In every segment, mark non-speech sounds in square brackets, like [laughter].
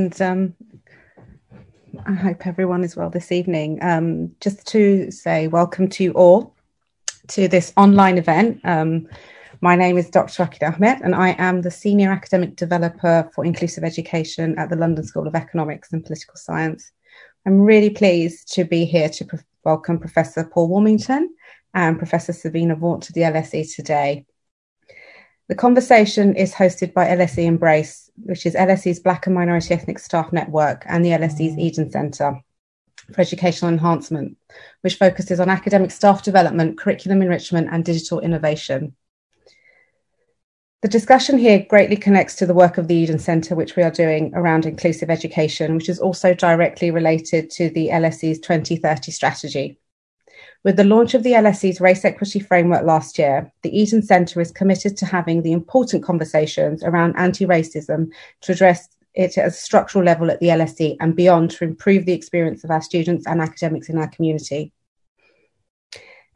and um, I hope everyone is well this evening. Um, just to say welcome to you all to this online event. Um, my name is Dr. Akile Ahmet, and I am the Senior Academic Developer for Inclusive Education at the London School of Economics and Political Science. I'm really pleased to be here to pro- welcome Professor Paul Warmington and Professor Sabina Vaught to the LSE today. The conversation is hosted by LSE Embrace, which is LSE's Black and Minority Ethnic Staff Network and the LSE's Eden Centre for Educational Enhancement, which focuses on academic staff development, curriculum enrichment, and digital innovation. The discussion here greatly connects to the work of the Eden Centre, which we are doing around inclusive education, which is also directly related to the LSE's 2030 strategy. With the launch of the LSE's Race Equity Framework last year, the Eden Centre is committed to having the important conversations around anti racism to address it at a structural level at the LSE and beyond to improve the experience of our students and academics in our community.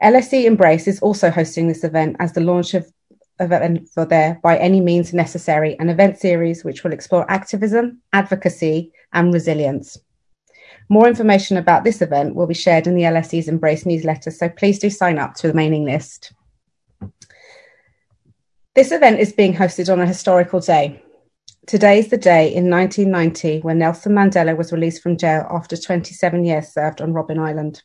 LSE Embrace is also hosting this event as the launch of event for their By Any Means Necessary, an event series which will explore activism, advocacy, and resilience. More information about this event will be shared in the LSE's Embrace newsletter, so please do sign up to the mailing list. This event is being hosted on a historical day. Today is the day in 1990 when Nelson Mandela was released from jail after 27 years served on Robben Island.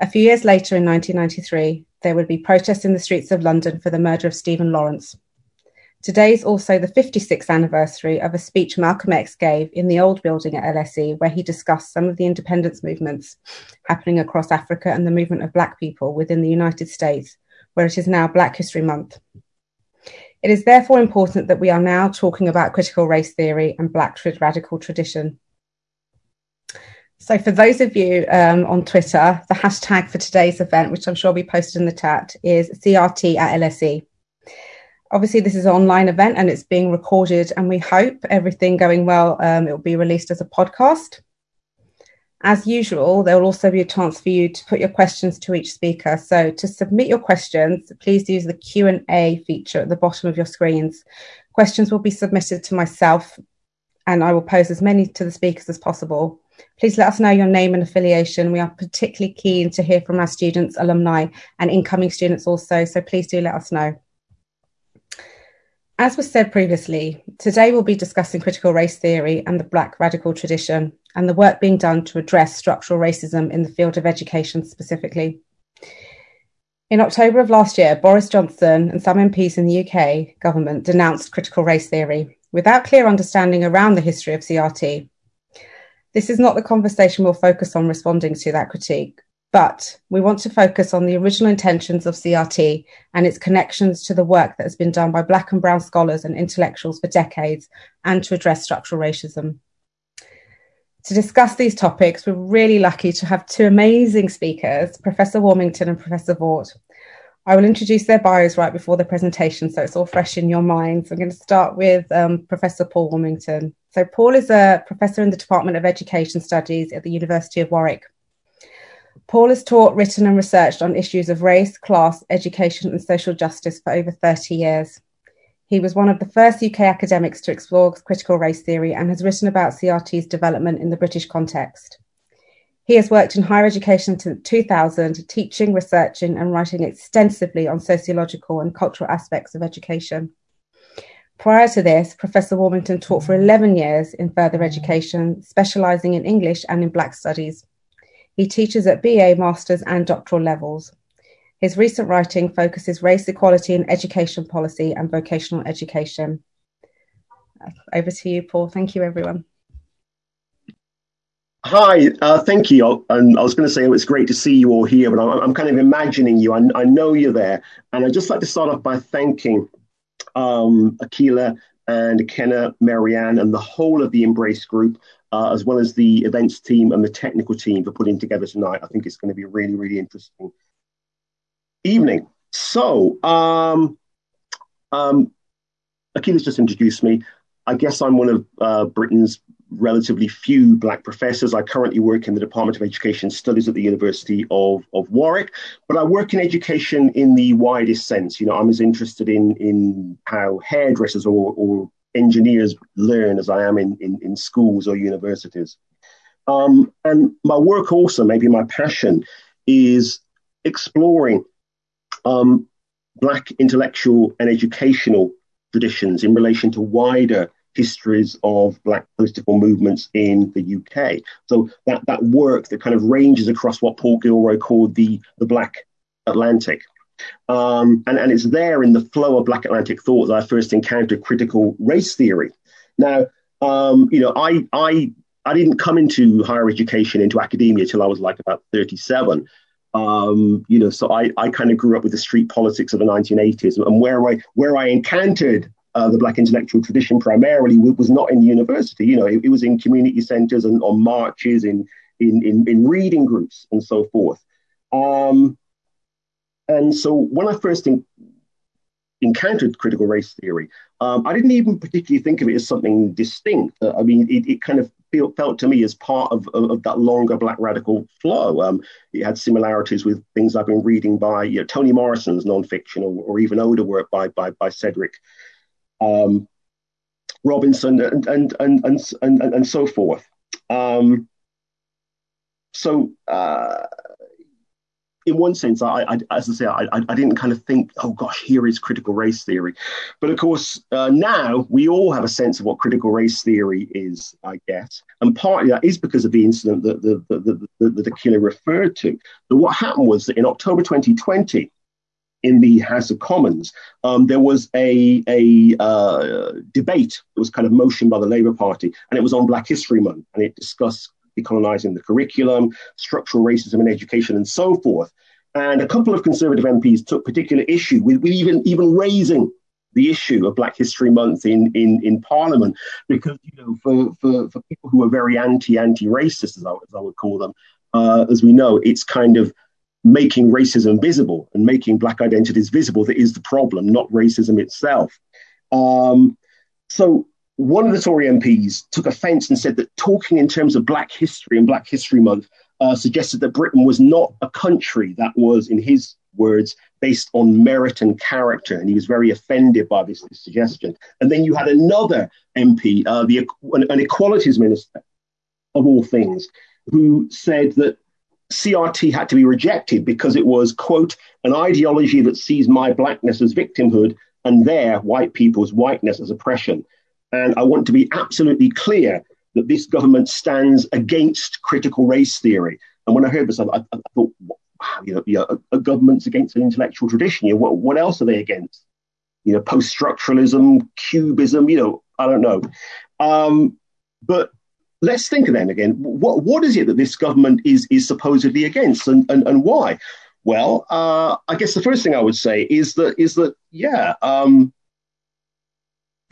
A few years later, in 1993, there would be protests in the streets of London for the murder of Stephen Lawrence. Today is also the 56th anniversary of a speech Malcolm X gave in the old building at LSE, where he discussed some of the independence movements happening across Africa and the movement of Black people within the United States, where it is now Black History Month. It is therefore important that we are now talking about critical race theory and Black radical tradition. So, for those of you um, on Twitter, the hashtag for today's event, which I'm sure will be posted in the chat, is CRT at LSE. Obviously, this is an online event and it's being recorded, and we hope everything going well, um, it will be released as a podcast. As usual, there will also be a chance for you to put your questions to each speaker. So to submit your questions, please use the Q&A feature at the bottom of your screens. Questions will be submitted to myself and I will pose as many to the speakers as possible. Please let us know your name and affiliation. We are particularly keen to hear from our students, alumni, and incoming students also, so please do let us know. As was said previously, today we'll be discussing critical race theory and the Black radical tradition and the work being done to address structural racism in the field of education specifically. In October of last year, Boris Johnson and some MPs in the UK government denounced critical race theory without clear understanding around the history of CRT. This is not the conversation we'll focus on responding to that critique, but we want to focus on the original intentions of CRT and its connections to the work that has been done by Black and Brown scholars and intellectuals for decades and to address structural racism. To discuss these topics, we're really lucky to have two amazing speakers, Professor Warmington and Professor Vaught. I will introduce their bios right before the presentation, so it's all fresh in your minds. I'm going to start with um, Professor Paul Warmington. So, Paul is a professor in the Department of Education Studies at the University of Warwick. Paul has taught, written, and researched on issues of race, class, education, and social justice for over 30 years. He was one of the first UK academics to explore critical race theory and has written about CRT's development in the British context. He has worked in higher education since 2000, teaching, researching, and writing extensively on sociological and cultural aspects of education. Prior to this, Professor Warmington taught for 11 years in further education, specialising in English and in Black Studies. He teaches at BA, Masters, and doctoral levels. His recent writing focuses race equality in education policy and vocational education. Over to you, Paul. Thank you, everyone. Hi, uh, thank you. And I was going to say oh, it's great to see you all here, but I'm, I'm kind of imagining you. I, I, know you're there. And I'd just like to start off by thanking um, Akila and Kenna, Marianne, and the whole of the Embrace group uh, as well as the events team and the technical team for putting together tonight. I think it's going to be a really, really interesting evening. So, um, um, Akila's just introduced me. I guess I'm one of uh, Britain's relatively few black professors. I currently work in the Department of Education Studies at the University of, of Warwick, but I work in education in the widest sense. You know, I'm as interested in, in how hairdressers or, or engineers learn as I am in, in, in schools or universities. Um, and my work also, maybe my passion, is exploring um, Black intellectual and educational traditions in relation to wider histories of Black political movements in the UK. So that, that work that kind of ranges across what Paul Gilroy called the, the Black Atlantic. Um, and, and it's there in the flow of Black Atlantic thought that I first encountered critical race theory. Now, um, you know, I, I, I didn't come into higher education, into academia till I was like about 37. Um, you know, so I, I kind of grew up with the street politics of the 1980s, and where I where I encountered uh, the Black intellectual tradition primarily was not in the university. You know, it, it was in community centres and on marches, in in in, in reading groups, and so forth. Um, and so when I first in, encountered critical race theory, um, I didn't even particularly think of it as something distinct. Uh, I mean, it, it kind of feel, felt to me as part of, of, of that longer Black radical flow. Um, it had similarities with things I've been reading by you know, Toni Morrison's nonfiction or, or even older work by, by, by Cedric um, Robinson and, and, and, and, and, and, so forth. Um, so, uh, in one sense, I, I, as I say, I, I didn't kind of think, oh gosh, here is critical race theory. But of course, uh, now we all have a sense of what critical race theory is, I guess. And partly that is because of the incident that the, the, the, the, the, killer referred to. But what happened was that in October 2020, in the House of Commons, um, there was a, a uh, debate that was kind of motioned by the Labour Party, and it was on Black History Month, and it discussed decolonizing the curriculum, structural racism in education, and so forth. And a couple of Conservative MPs took particular issue with, with even, even raising the issue of Black History Month in, in, in Parliament, because you know, for, for, for people who are very anti anti racist, as I, as I would call them, uh, as we know, it's kind of making racism visible and making Black identities visible that is the problem, not racism itself. Um, so one of the Tory MPs took offence and said that talking in terms of Black history and Black History Month uh, suggested that Britain was not a country that was, in his words, based on merit and character. And he was very offended by this, this suggestion. And then you had another MP, uh, the, an, an equalities minister, of all things, who said that CRT had to be rejected because it was, quote, an ideology that sees my blackness as victimhood and their white people's whiteness as oppression. And I want to be absolutely clear that this government stands against critical race theory. And when I heard this, I, I thought, wow, you know, yeah, a, a, government's against an intellectual tradition. You know, what, what else are they against? You know, post-structuralism, cubism, you know, I don't know. Um, but let's think of then again, what, what is it that this government is, is supposedly against and, and, and why? Well, uh, I guess the first thing I would say is that, is that yeah, um,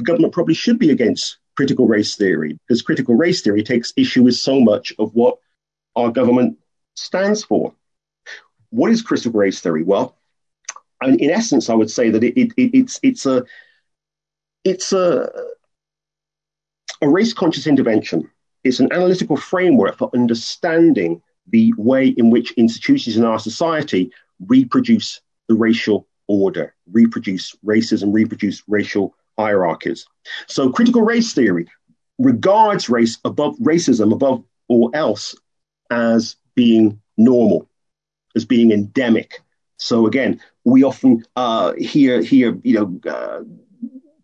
the government probably should be against critical race theory because critical race theory takes issue with so much of what our government stands for. What is critical race theory? Well, in essence, I would say that it, it, it's it's a it's a a race conscious intervention. It's an analytical framework for understanding the way in which institutions in our society reproduce the racial order, reproduce racism, reproduce racial hierarchies. So critical race theory regards race above racism above all else as being normal, as being endemic. So again, we often uh, hear hear you know uh,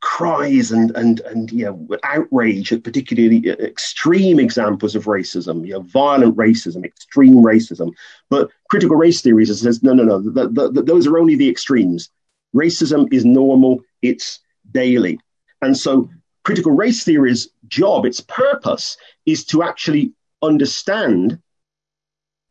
cries and and and you know outrage at particularly extreme examples of racism, you know, violent racism, extreme racism. But critical race theory says no, no, no. The, the, the, those are only the extremes. Racism is normal. It's daily. And so critical race theory's job, its purpose, is to actually understand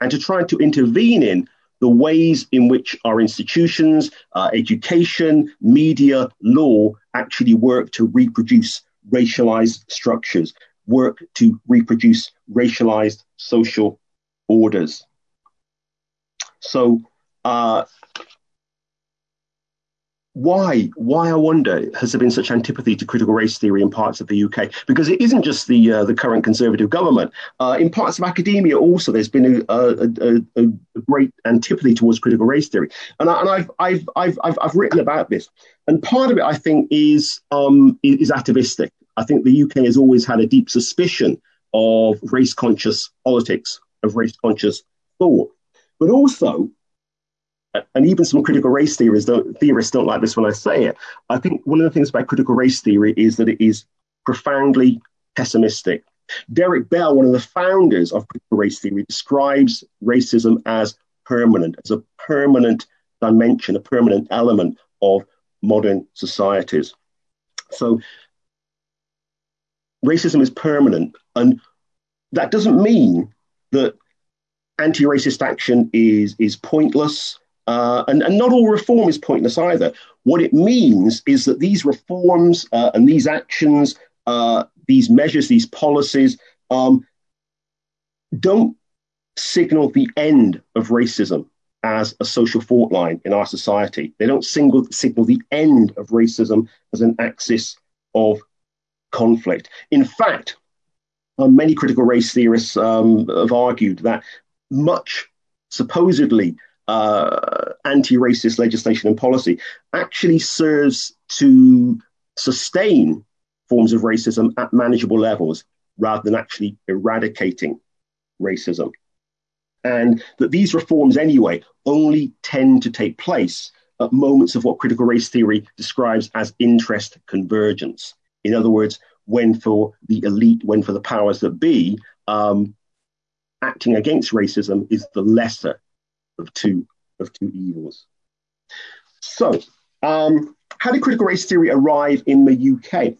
and to try to intervene in the ways in which our institutions, uh, education, media, law actually work to reproduce racialized structures, work to reproduce racialized social orders. So, uh, why, why I wonder, has there been such antipathy to critical race theory in parts of the UK? Because it isn't just the uh, the current Conservative government. Uh, in parts of academia, also, there's been a, a, a, a great antipathy towards critical race theory, and, I, and I've, I've, I've, I've, I've written about this. And part of it, I think, is um, is atavistic. I think the UK has always had a deep suspicion of race conscious politics, of race conscious thought, but also and even some critical race theorists don't, theorists don't like this when I say it. I think one of the things about critical race theory is that it is profoundly pessimistic. Derek Bell, one of the founders of critical race theory, describes racism as permanent, as a permanent dimension, a permanent element of modern societies. So racism is permanent, and that doesn't mean that anti-racist action is is pointless uh, and, and not all reform is pointless either. What it means is that these reforms uh, and these actions, uh, these measures, these policies um, don't signal the end of racism as a social fault line in our society. They don't single, signal the end of racism as an axis of conflict. In fact, uh, many critical race theorists um, have argued that much supposedly uh, anti racist legislation and policy actually serves to sustain forms of racism at manageable levels rather than actually eradicating racism. And that these reforms, anyway, only tend to take place at moments of what critical race theory describes as interest convergence. In other words, when for the elite, when for the powers that be, um, acting against racism is the lesser of two of two evils. So, um, how did critical race theory arrive in the UK?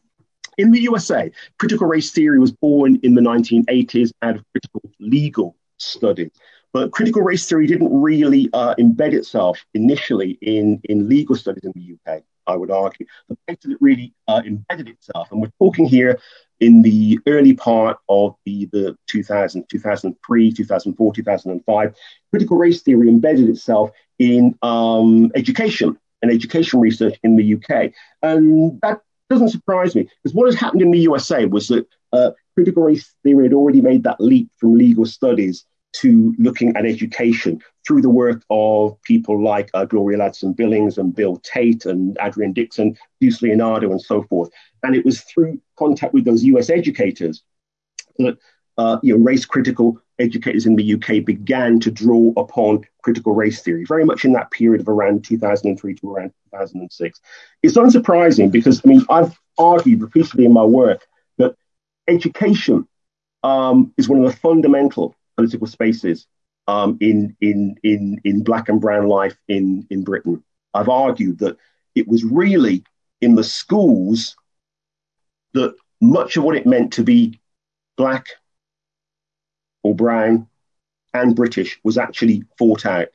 In the USA, critical race theory was born in the 1980s out of critical legal studies. But critical race theory didn't really uh, embed itself initially in, in legal studies in the UK, I would argue. The place that it really uh, embedded itself, and we're talking here in the early part of the, the 2000, 2003, 2004, 2005, critical race theory embedded itself in um, education and education research in the UK. And that doesn't surprise me because what has happened in the USA was that uh, critical race theory had already made that leap from legal studies to looking at education through the work of people like uh, Gloria Ladson Billings and Bill Tate and Adrienne Dixson, Zeus Leonardo, and so forth. And it was through contact with those US educators that uh, you know, race critical educators in the UK began to draw upon critical race theory, very much in that period of around 2003 to around 2006. It's unsurprising because, I mean, I've argued repeatedly in my work that education um, is one of the fundamental political spaces um, in, in, in, in black and brown life in, in Britain. I've argued that it was really in the schools that much of what it meant to be black or brown and British was actually fought out.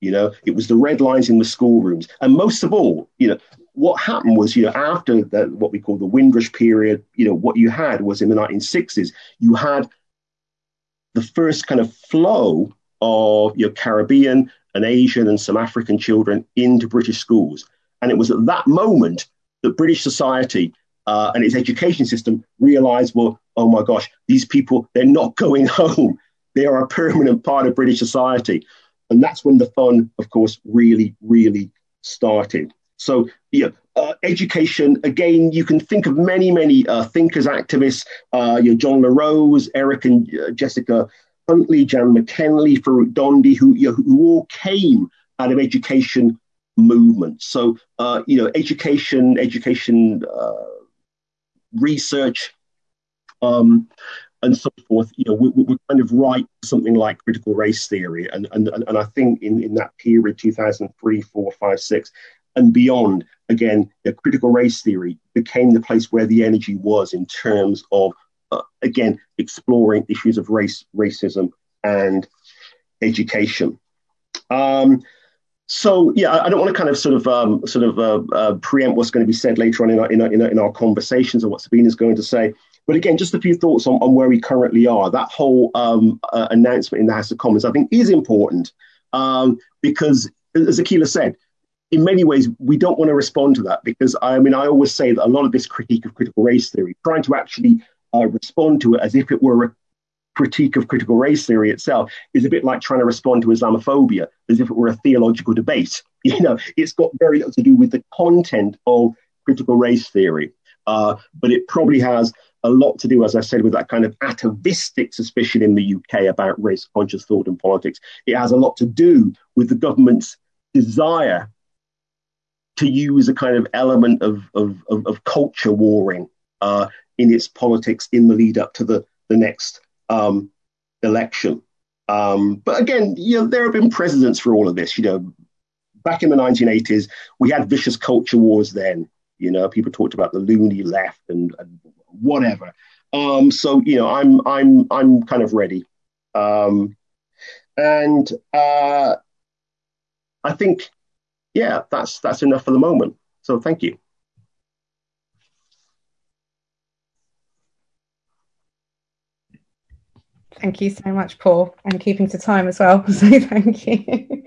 You know, it was the red lines in the schoolrooms. And most of all, you know, what happened was, you know, after the, what we call the Windrush period, you know, what you had was in the 1960s, you had the first kind of flow of your Caribbean and Asian and some African children into British schools. And it was at that moment that British society uh, and its education system realized, well, oh my gosh, these people, they're not [laughs] going home. They are a permanent part of British society. And that's when the fun, of course, really, really started. So, yeah, uh, education, again, you can think of many, many uh, thinkers, activists, uh, you know, John LaRose, Eric and uh, Jessica Huntley, Jan McKenley, Farrukh Dhondy, who, you know, who all came out of education movements. So, uh, you know, education, education uh, research, um, and so forth. You know, we, we're kind of right something like critical race theory, and and and I think in in that period, 2003, four, five, six, and beyond, again, the critical race theory became the place where the energy was in terms of uh, again, exploring issues of race, racism, and education. Um, so yeah, I don't want to kind of sort of um, sort of uh, uh, preempt what's going to be said later on in our, in our, in our, in our conversations or what Sabine is going to say. But again, just a few thoughts on, on where we currently are. That whole um, uh, announcement in the House of Commons, I think, is important um, because, as Akila said, in many ways, we don't want to respond to that because I mean, I always say that a lot of this critique of critical race theory, trying to actually uh, respond to it as if it were a critique of critical race theory itself, is a bit like trying to respond to Islamophobia as if it were a theological debate. [laughs] You know, it's got very little to do with the content of critical race theory, uh, but it probably has a lot to do, as I said, with that kind of atavistic suspicion in the UK about race conscious thought and politics. It has a lot to do with the government's desire to use a kind of element of, of, of, of culture warring uh, in its politics in the lead up to the, the next um, election. Um, but again, you know, there have been precedents for all of this. You know, back in the 1980s, we had vicious culture wars then. You know, people talked about the loony left and, and whatever. Um, so you know, I'm I'm I'm kind of ready, um, and uh, I think yeah, that's that's enough for the moment. So thank you. Thank you so much, Paul, and keeping to time as well. [laughs] So thank you.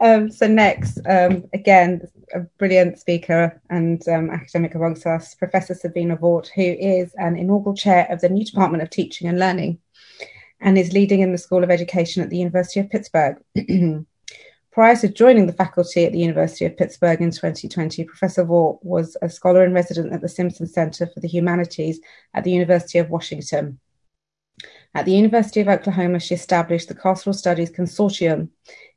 um, so next, um, again, a brilliant speaker and um, academic amongst us, Professor Sabina Vaught, who is an inaugural chair of the new Department of Teaching and Learning and is leading in the School of Education at the University of Pittsburgh. [clears throat] Prior to joining the faculty at the University of Pittsburgh in 2020, Professor Vaught was a scholar in resident at the Simpson Center for the Humanities at the University of Washington. At the University of Oklahoma, she established the Carceral Studies Consortium.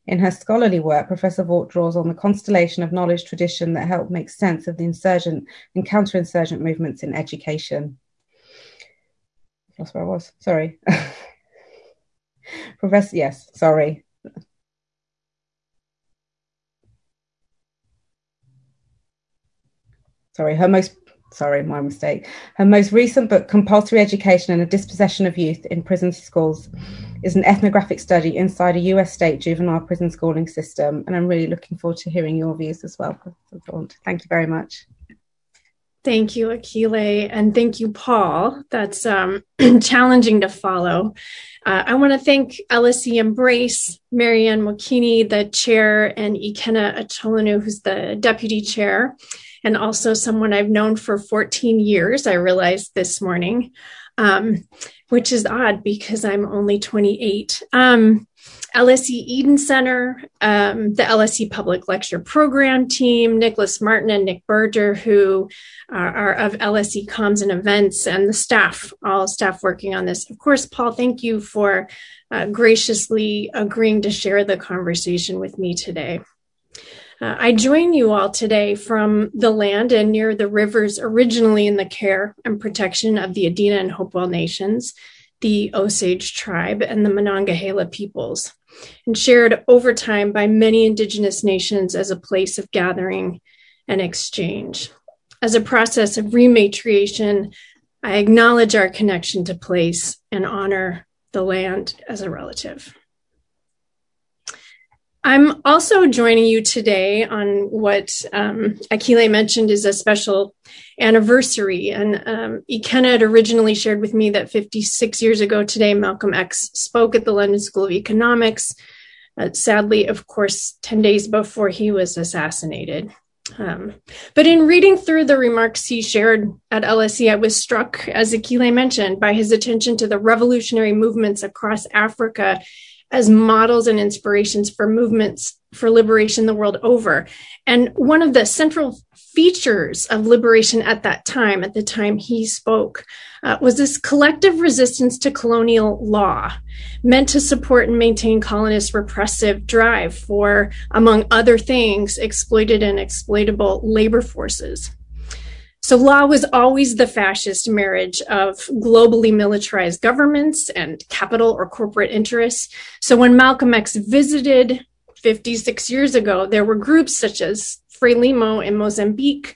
In her scholarly work, Professor Vaught draws on the constellation of knowledge tradition that helped make sense of the insurgent and counterinsurgent movements in education. That's where I was. Sorry. [laughs] Professor, yes, sorry. Sorry, her most sorry, my mistake. Her most recent book, Compulsory Education and the Dispossession of Youth in Prison Schools, is an ethnographic study inside a US state juvenile prison schooling system. And I'm really looking forward to hearing your views as well. Thank you very much. Thank you, Akile, and thank you, Paul. That's um, [clears throat] challenging to follow. Uh, I want to thank LSE Embrace, Marianne Mokini, the chair, and Ikenna Achonwu, who's the deputy chair and also someone I've known for 14 years, I realized this morning, um, which is odd because I'm only 28. Um, LSE Eden Center, um, the LSE Public Lecture Program team, Nicholas Martin and Nick Berger, who are, are, of LSE Comms and Events, and the staff, all staff working on this. Of course, Paul, thank you for uh, graciously agreeing to share the conversation with me today. Uh, I join you all today from the land and near the rivers originally in the care and protection of the Adena and Hopewell nations, the Osage tribe, and the Monongahela peoples, and shared over time by many indigenous nations as a place of gathering and exchange. As a process of rematriation, I acknowledge our connection to place and honor the land as a relative. I'm also joining you today on what um, Akile mentioned is a special anniversary. And um, Ikenna had originally shared with me that 56 years ago today, Malcolm X spoke at the London School of Economics. Uh, sadly, of course, 10 days before he was assassinated. Um, but in reading through the remarks he shared at LSE, I was struck, as Akile mentioned, by his attention to the revolutionary movements across Africa as models and inspirations for movements for liberation the world over. And one of the central features of liberation at that time, at the time he spoke, uh, was this collective resistance to colonial law, meant to support and maintain colonists' repressive drive for, among other things, exploited and exploitable labor forces. So law was always the fascist marriage of globally militarized governments and capital or corporate interests. So when Malcolm X visited 56 years ago, there were groups such as Frelimo in Mozambique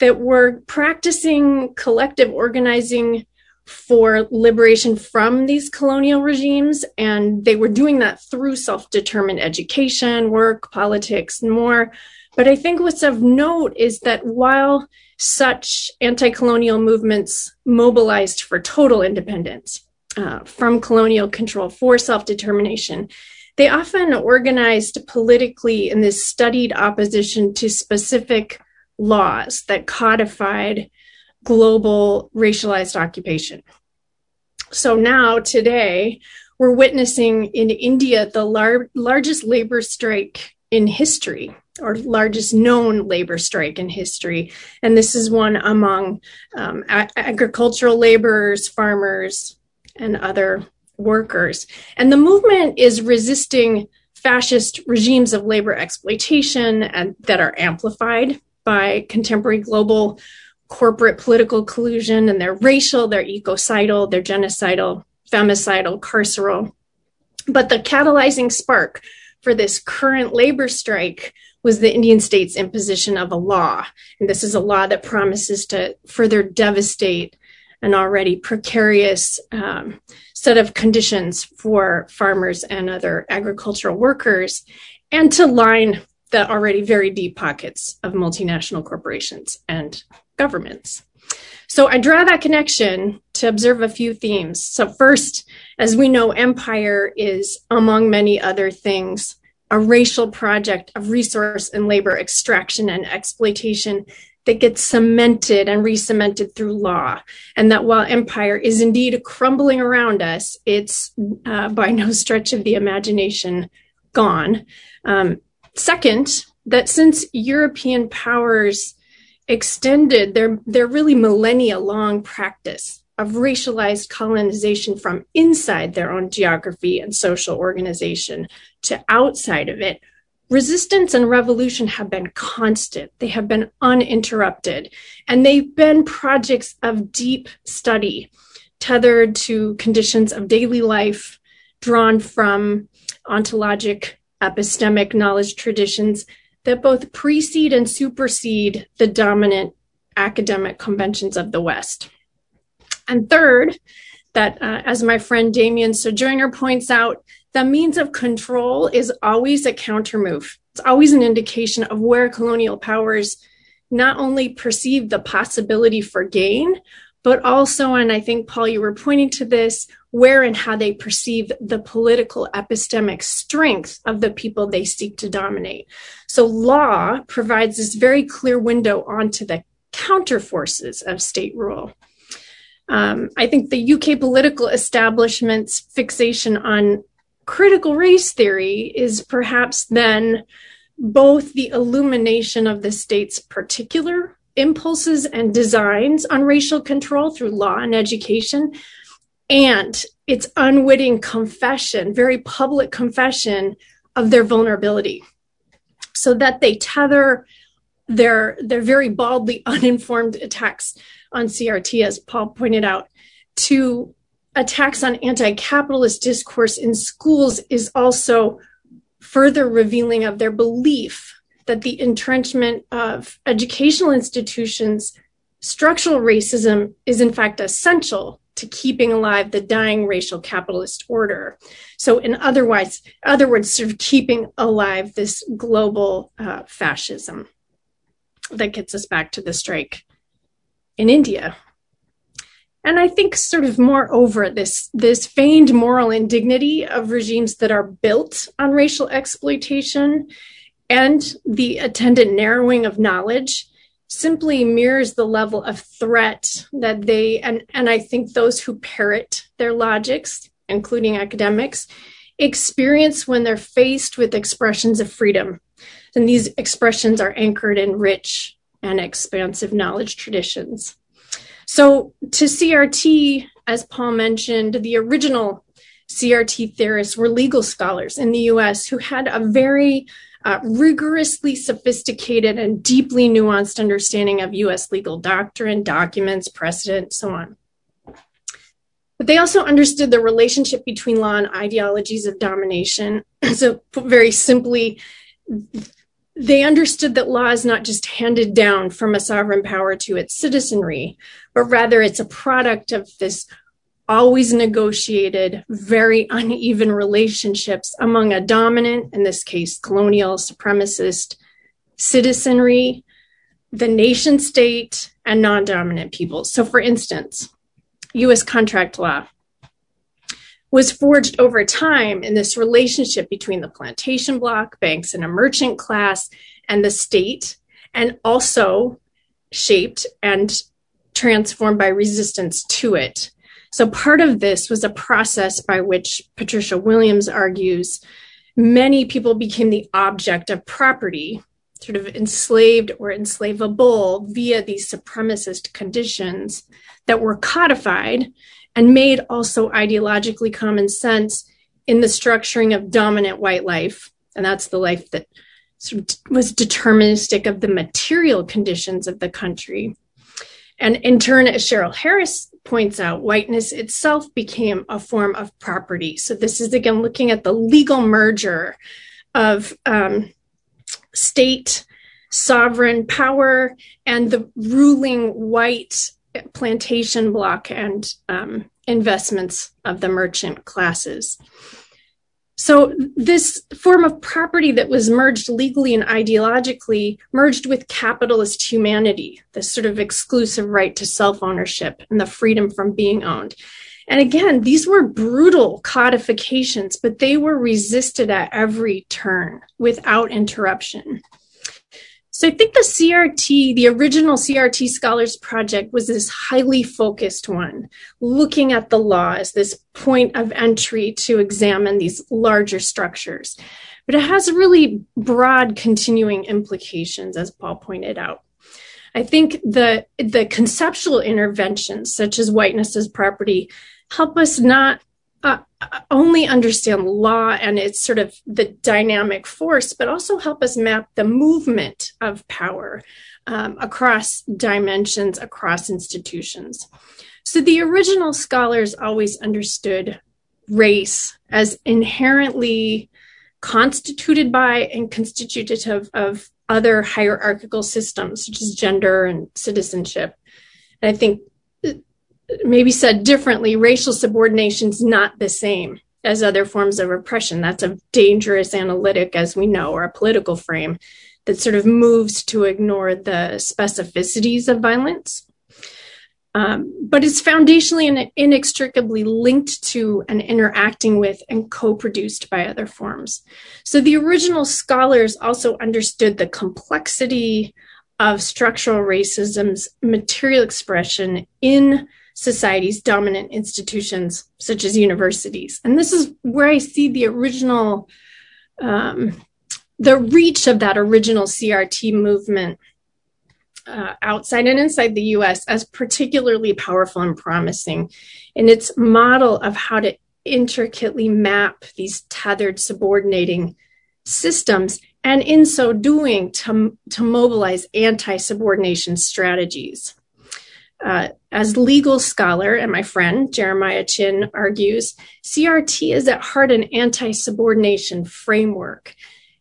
that were practicing collective organizing for liberation from these colonial regimes. And they were doing that through self determined education, work, politics, and more. But I think what's of note is that while such anti colonial movements mobilized for total independence uh, from colonial control for self determination, they often organized politically in this studied opposition to specific laws that codified global racialized occupation. So now, today, we're witnessing in India the lar- largest labor strike in history or largest known labor strike in history. And this is one among um, a- agricultural laborers, farmers, and other workers. And the movement is resisting fascist regimes of labor exploitation and that are amplified by contemporary global corporate political collusion and they're racial, they're ecocidal, they're genocidal, femicidal, carceral. But the catalyzing spark for this current labor strike was the Indian state's imposition of a law. And this is a law that promises to further devastate an already precarious um, set of conditions for farmers and other agricultural workers, and to line the already very deep pockets of multinational corporations and governments. So I draw that connection to observe a few themes. So, first, as we know, empire is, among many other things, a racial project of resource and labor extraction and exploitation that gets cemented and re-cemented through law. And that while empire is indeed crumbling around us, it's uh, by no stretch of the imagination gone. Um, second, that since European powers extended their, their really millennia long practice of racialized colonization from inside their own geography and social organization to outside of it, resistance and revolution have been constant. They have been uninterrupted. And they've been projects of deep study, tethered to conditions of daily life, drawn from ontologic epistemic knowledge traditions that both precede and supersede the dominant academic conventions of the West. And third, that uh, as my friend Damien Sojoyner points out, the means of control is always a countermove. It's always an indication of where colonial powers not only perceive the possibility for gain, but also, and I think, Paul, you were pointing to this, where and how they perceive the political epistemic strength of the people they seek to dominate. So, law provides this very clear window onto the counterforces of state rule. Um, I think the UK political establishment's fixation on critical race theory is perhaps then both the illumination of the state's particular impulses and designs on racial control through law and education, and its unwitting confession, very public confession of their vulnerability, so that they tether their their very baldly [laughs] uninformed attacks on CRT, as Paul pointed out, to attacks on anti-capitalist discourse in schools is also further revealing of their belief that the entrenchment of educational institutions structural racism is in fact essential to keeping alive the dying racial capitalist order. So in otherwise other words sort of keeping alive this global uh, fascism that gets us back to the strike in india and i think sort of moreover this this feigned moral indignity of regimes that are built on racial exploitation and the attendant narrowing of knowledge simply mirrors the level of threat that they and and i think those who parrot their logics including academics experience when they're faced with expressions of freedom. And these expressions are anchored in rich and expansive knowledge traditions so, to CRT, as Paul mentioned, the original CRT theorists were legal scholars in the US who had a very uh, rigorously sophisticated and deeply nuanced understanding of US legal doctrine, documents, precedent, so on. But they also understood the relationship between law and ideologies of domination. [clears throat] so, very simply, they understood that law is not just handed down from a sovereign power to its citizenry, but rather it's a product of this always negotiated, very uneven relationships among a dominant, in this case, colonial, supremacist citizenry, the nation state, and non dominant peoples. So, for instance, US contract law was forged over time in this relationship between the plantation bloc, banks, and a merchant class, and the state, and also shaped and transformed by resistance to it. So part of this was a process by which Patricia Williams argues many people became the object of property, sort of enslaved or enslavable via these supremacist conditions that were codified and made also ideologically common sense in the structuring of dominant white life. And that's the life that was deterministic of the material conditions of the country. And in turn, as Cheryl Harris points out, whiteness itself became a form of property. So this is again looking at the legal merger of um, state sovereign power and the ruling white plantation bloc and um, investments of the merchant classes. So, this form of property that was merged legally and ideologically merged with capitalist humanity, this sort of exclusive right to self ownership and the freedom from being owned. And again, these were brutal codifications, but they were resisted at every turn without interruption. So I think the CRT, the original CRT Scholars Project, was this highly focused one, looking at the law as this point of entry to examine these larger structures. But it has really broad continuing implications, as Paul pointed out. I think the, the conceptual interventions, such as whiteness as property, help us not only understand law and its sort of the dynamic force, but also help us map the movement of power um, across dimensions, across institutions. So the original scholars always understood race as inherently constituted by and constitutive of other hierarchical systems, such as gender and citizenship. And I think maybe said differently, racial subordination is not the same as other forms of oppression. That's a dangerous analytic, as we know, or a political frame that sort of moves to ignore the specificities of violence. Um, but it's foundationally and inextricably linked to and interacting with and co produced by other forms. So the original scholars also understood the complexity of structural racism's material expression in society's dominant institutions, such as universities. And this is where I see the original, um, the reach of that original CRT movement uh, outside and inside the US as particularly powerful and promising in its model of how to intricately map these tethered subordinating systems and in so doing to, to mobilize anti-subordination strategies. Uh, as legal scholar and my friend Jeremiah Chin argues, CRT is at heart an anti subordination framework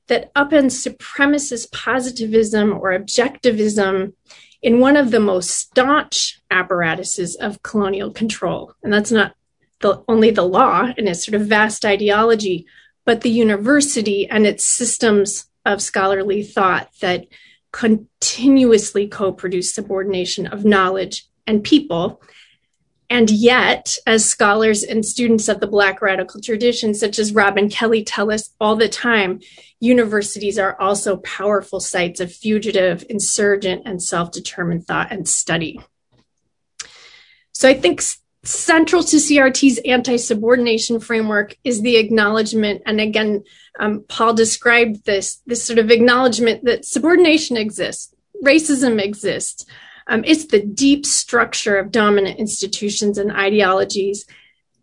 that upends supremacist positivism or objectivism in one of the most staunch apparatuses of colonial control. And that's not the, only the law and its sort of vast ideology, but the university and its systems of scholarly thought that continuously co produce subordination of knowledge and people. And yet, as scholars and students of the Black radical tradition, such as Robin Kelley, tell us all the time, universities are also powerful sites of fugitive, insurgent, and self determined thought and study. So I think central to CRT's anti subordination framework is the acknowledgement. And again, um, Paul described this, this sort of acknowledgement that subordination exists, racism exists, um, it's the deep structure of dominant institutions and ideologies.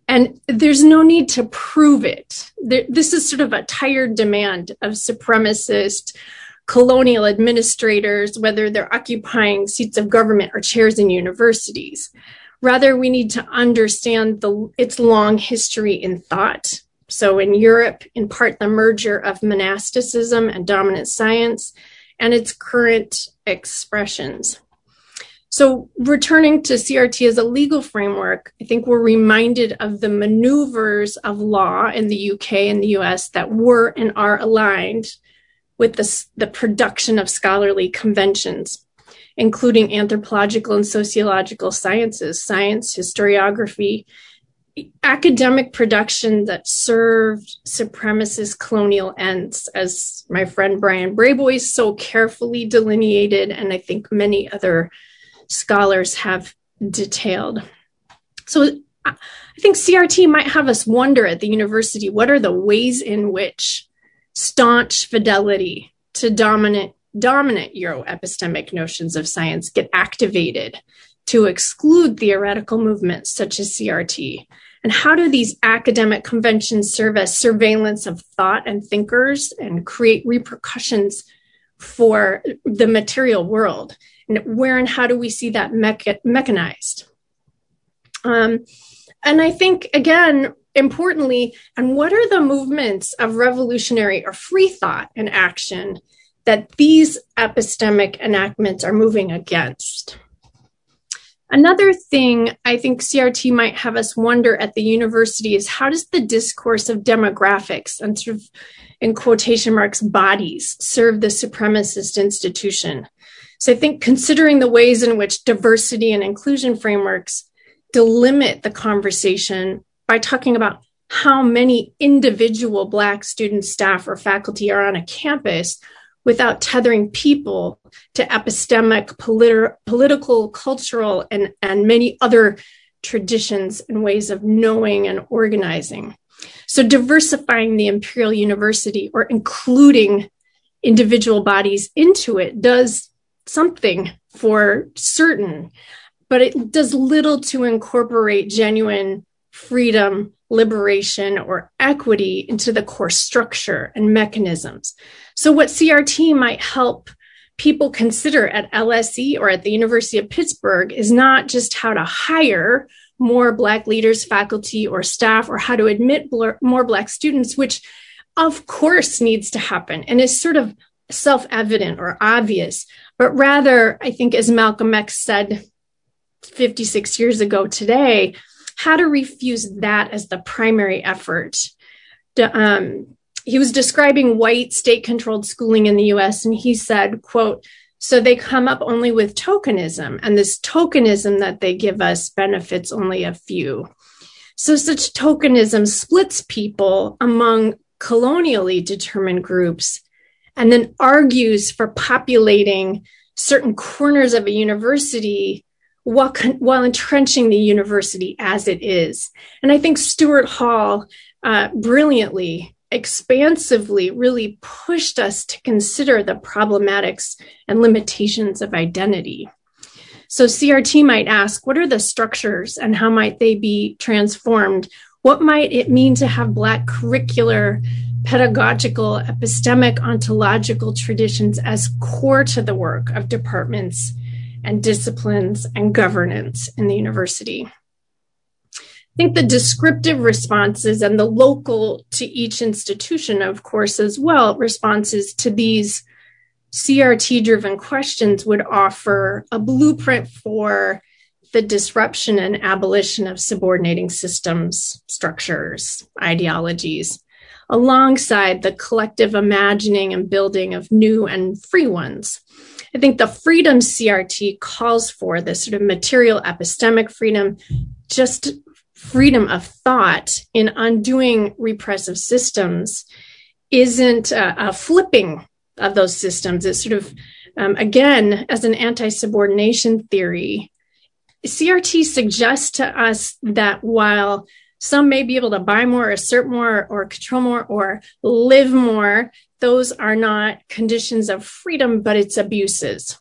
And there's no need to prove it. There, this is sort of a tired demand of supremacist colonial administrators, whether they're occupying seats of government or chairs in universities. Rather, we need to understand the, its long history in thought. So, in Europe, in part, the merger of monasticism and dominant science and its current expressions. So, returning to CRT as a legal framework, I think we're reminded of the maneuvers of law in the UK and the US that were and are aligned with the, the production of scholarly conventions, including anthropological and sociological sciences, science, historiography, academic production that served supremacist colonial ends, as my friend Brian Brayboy so carefully delineated, and I think many other scholars have detailed. So I think CRT might have us wonder at the university what are the ways in which staunch fidelity to dominant dominant Euro-epistemic notions of science get activated to exclude theoretical movements such as CRT? And how do these academic conventions serve as surveillance of thought and thinkers and create repercussions for the material world? Where and how do we see that mecha- mechanized? Um, and I think, again, importantly, and what are the movements of revolutionary or free thought and action that these epistemic enactments are moving against? Another thing I think CRT might have us wonder at the university is how does the discourse of demographics and sort of in quotation marks bodies serve the supremacist institution? So I think considering the ways in which diversity and inclusion frameworks delimit the conversation by talking about how many individual Black students, staff, or faculty are on a campus without tethering people to epistemic, politi- political, cultural, and, and many other traditions and ways of knowing and organizing. So, diversifying the Imperial University or including individual bodies into it does something for certain, but it does little to incorporate genuine freedom, liberation, or equity into the core structure and mechanisms. So, what CRT might help people consider at LSE or at the University of Pittsburgh is not just how to hire more Black leaders, faculty, or staff, or how to admit more Black students, which of course needs to happen and is sort of self evident or obvious, but rather, I think, as Malcolm X said 56 years ago today, how to refuse that as the primary effort. To, Um, he was describing white state controlled schooling in the US and he said, quote, so they come up only with tokenism and this tokenism that they give us benefits only a few. So such tokenism splits people among colonially determined groups and then argues for populating certain corners of a university while, while entrenching the university as it is. And I think Stuart Hall uh, brilliantly, expansively really pushed us to consider the problematics and limitations of identity. So CRT might ask, what are the structures and how might they be transformed? What might it mean to have Black curricular, pedagogical, epistemic, ontological traditions as core to the work of departments and disciplines and governance in the university. I think the descriptive responses and the local to each institution, of course, as well, responses to these CRT driven questions would offer a blueprint for the disruption and abolition of subordinating systems, structures, ideologies, alongside the collective imagining and building of new and free ones. I think the freedom CRT calls for this sort of material epistemic freedom, just freedom of thought in undoing repressive systems isn't a, a flipping of those systems. It's sort of, um, again, as an anti subordination theory, CRT suggests to us that while some may be able to buy more, assert more, or control more, or live more, those are not conditions of freedom, but it's abuses.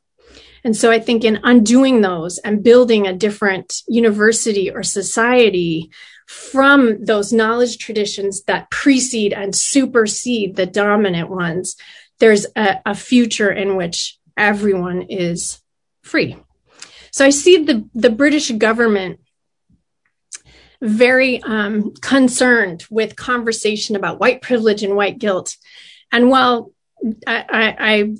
And so I think in undoing those and building a different university or society from those knowledge traditions that precede and supersede the dominant ones, there's a, a future in which everyone is free. So I see the, the British government very um, concerned with conversation about white privilege and white guilt and while I, I, I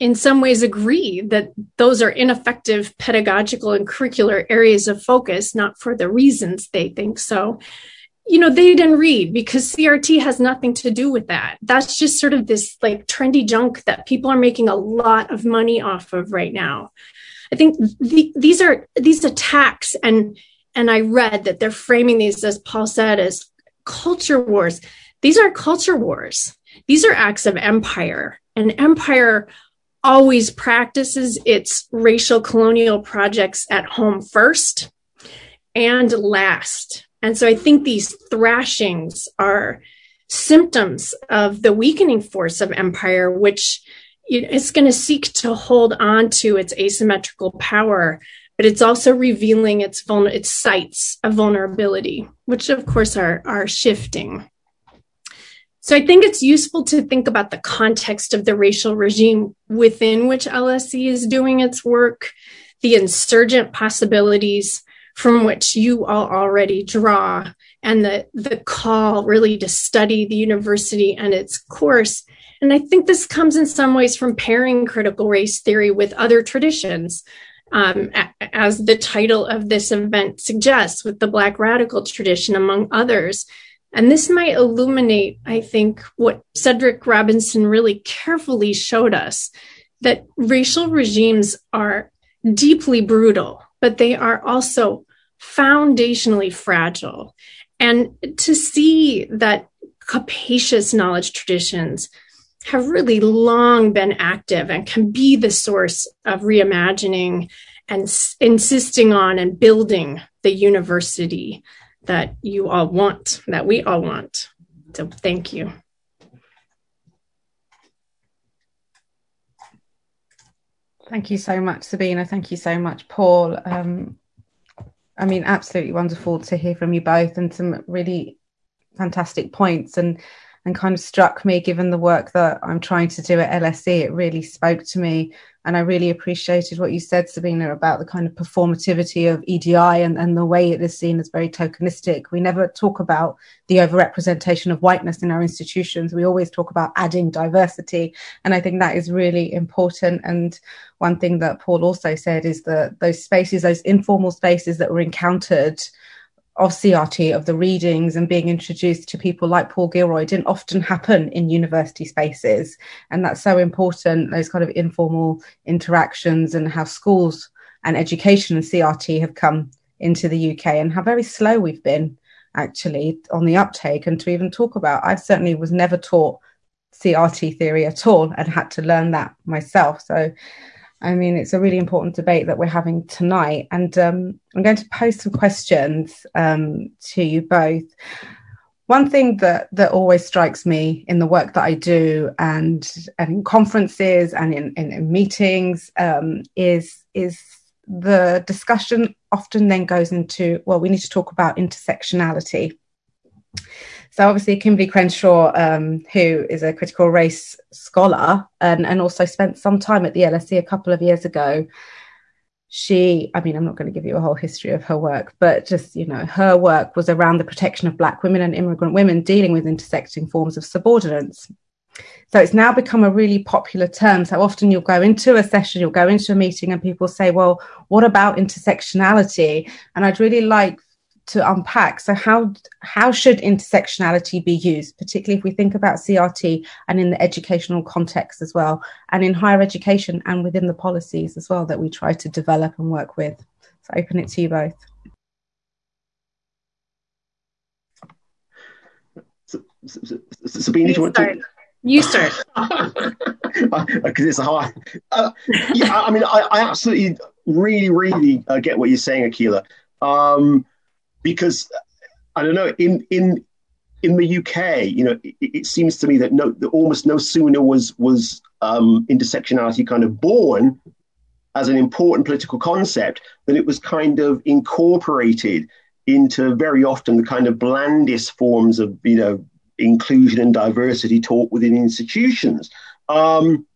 in some ways agree that those are ineffective pedagogical and curricular areas of focus, not for the reasons they think so. You know, they didn't read because CRT has nothing to do with that. That's just sort of this like trendy junk that people are making a lot of money off of right now. I think the, these are these attacks and and I read that they're framing these, as Paul said, as culture wars. These are culture wars. These are acts of empire. And empire always practices its racial colonial projects at home first and last. And so I think these thrashings are symptoms of the weakening force of empire, which is going to seek to hold on to its asymmetrical power, but it's also revealing its its sites of vulnerability, which of course are are shifting. So I think it's useful to think about the context of the racial regime within which LSE is doing its work, the insurgent possibilities from which you all already draw, and the, the call really to study the university and its course. And I think this comes in some ways from pairing critical race theory with other traditions, um, as the title of this event suggests, with the Black radical tradition, among others. And this might illuminate, I think, what Cedric Robinson really carefully showed us that racial regimes are deeply brutal, but they are also foundationally fragile. And to see that capacious knowledge traditions have really long been active and can be the source of reimagining and s- insisting on and building the university that you all want, that we all want. So thank you. Thank you so much, Sabina. Thank you so much, Paul. Um, I mean, absolutely wonderful to hear from you both and some really fantastic points and and kind of struck me given the work that I'm trying to do at LSE. It really spoke to me and I really appreciated what you said, Sabina, about the kind of performativity of EDI and, and the way it is seen as very tokenistic. We never talk about the overrepresentation of whiteness in our institutions. We always talk about adding diversity. And I think that is really important. And one thing that Paul also said is that those spaces, those informal spaces that were encountered of CRT, of the readings and being introduced to people like Paul Gilroy didn't often happen in university spaces. And that's so important, those kind of informal interactions and how schools and education and CRT have come into the UK and how very slow we've been actually on the uptake and to even talk about. I certainly was never taught CRT theory at all and had to learn that myself. So I mean, it's a really important debate that we're having tonight. And um, I'm going to pose some questions um, to you both. One thing that, that always strikes me in the work that I do and, and in conferences and in, in, in meetings um, is, is the discussion often then goes into, well, we need to talk about intersectionality. So obviously Kimberlé Crenshaw, um, who is a critical race scholar and, and also spent some time at the LSE a couple of years ago, she, I mean, I'm not going to give you a whole history of her work, but just, you know, her work was around the protection of Black women and immigrant women dealing with intersecting forms of subordinance. So it's now become a really popular term. So often you'll go into a session, you'll go into a meeting, and people say, Well, what about intersectionality? And I'd really like to unpack. So how how should intersectionality be used, particularly if we think about CRT and in the educational context as well, and in higher education and within the policies as well that we try to develop and work with. So I open it to you both. Sabina, do you want to? You start. Because [laughs] it's a hard. Uh, yeah, I mean, I, I absolutely, really, really uh, get what you're saying, Akile. Um, because I don't know in in in the UK, you know, it, it seems to me that no, that almost no sooner was was um, intersectionality kind of born as an important political concept than it was kind of incorporated into very often the kind of blandest forms of you know inclusion and diversity taught within institutions. Um,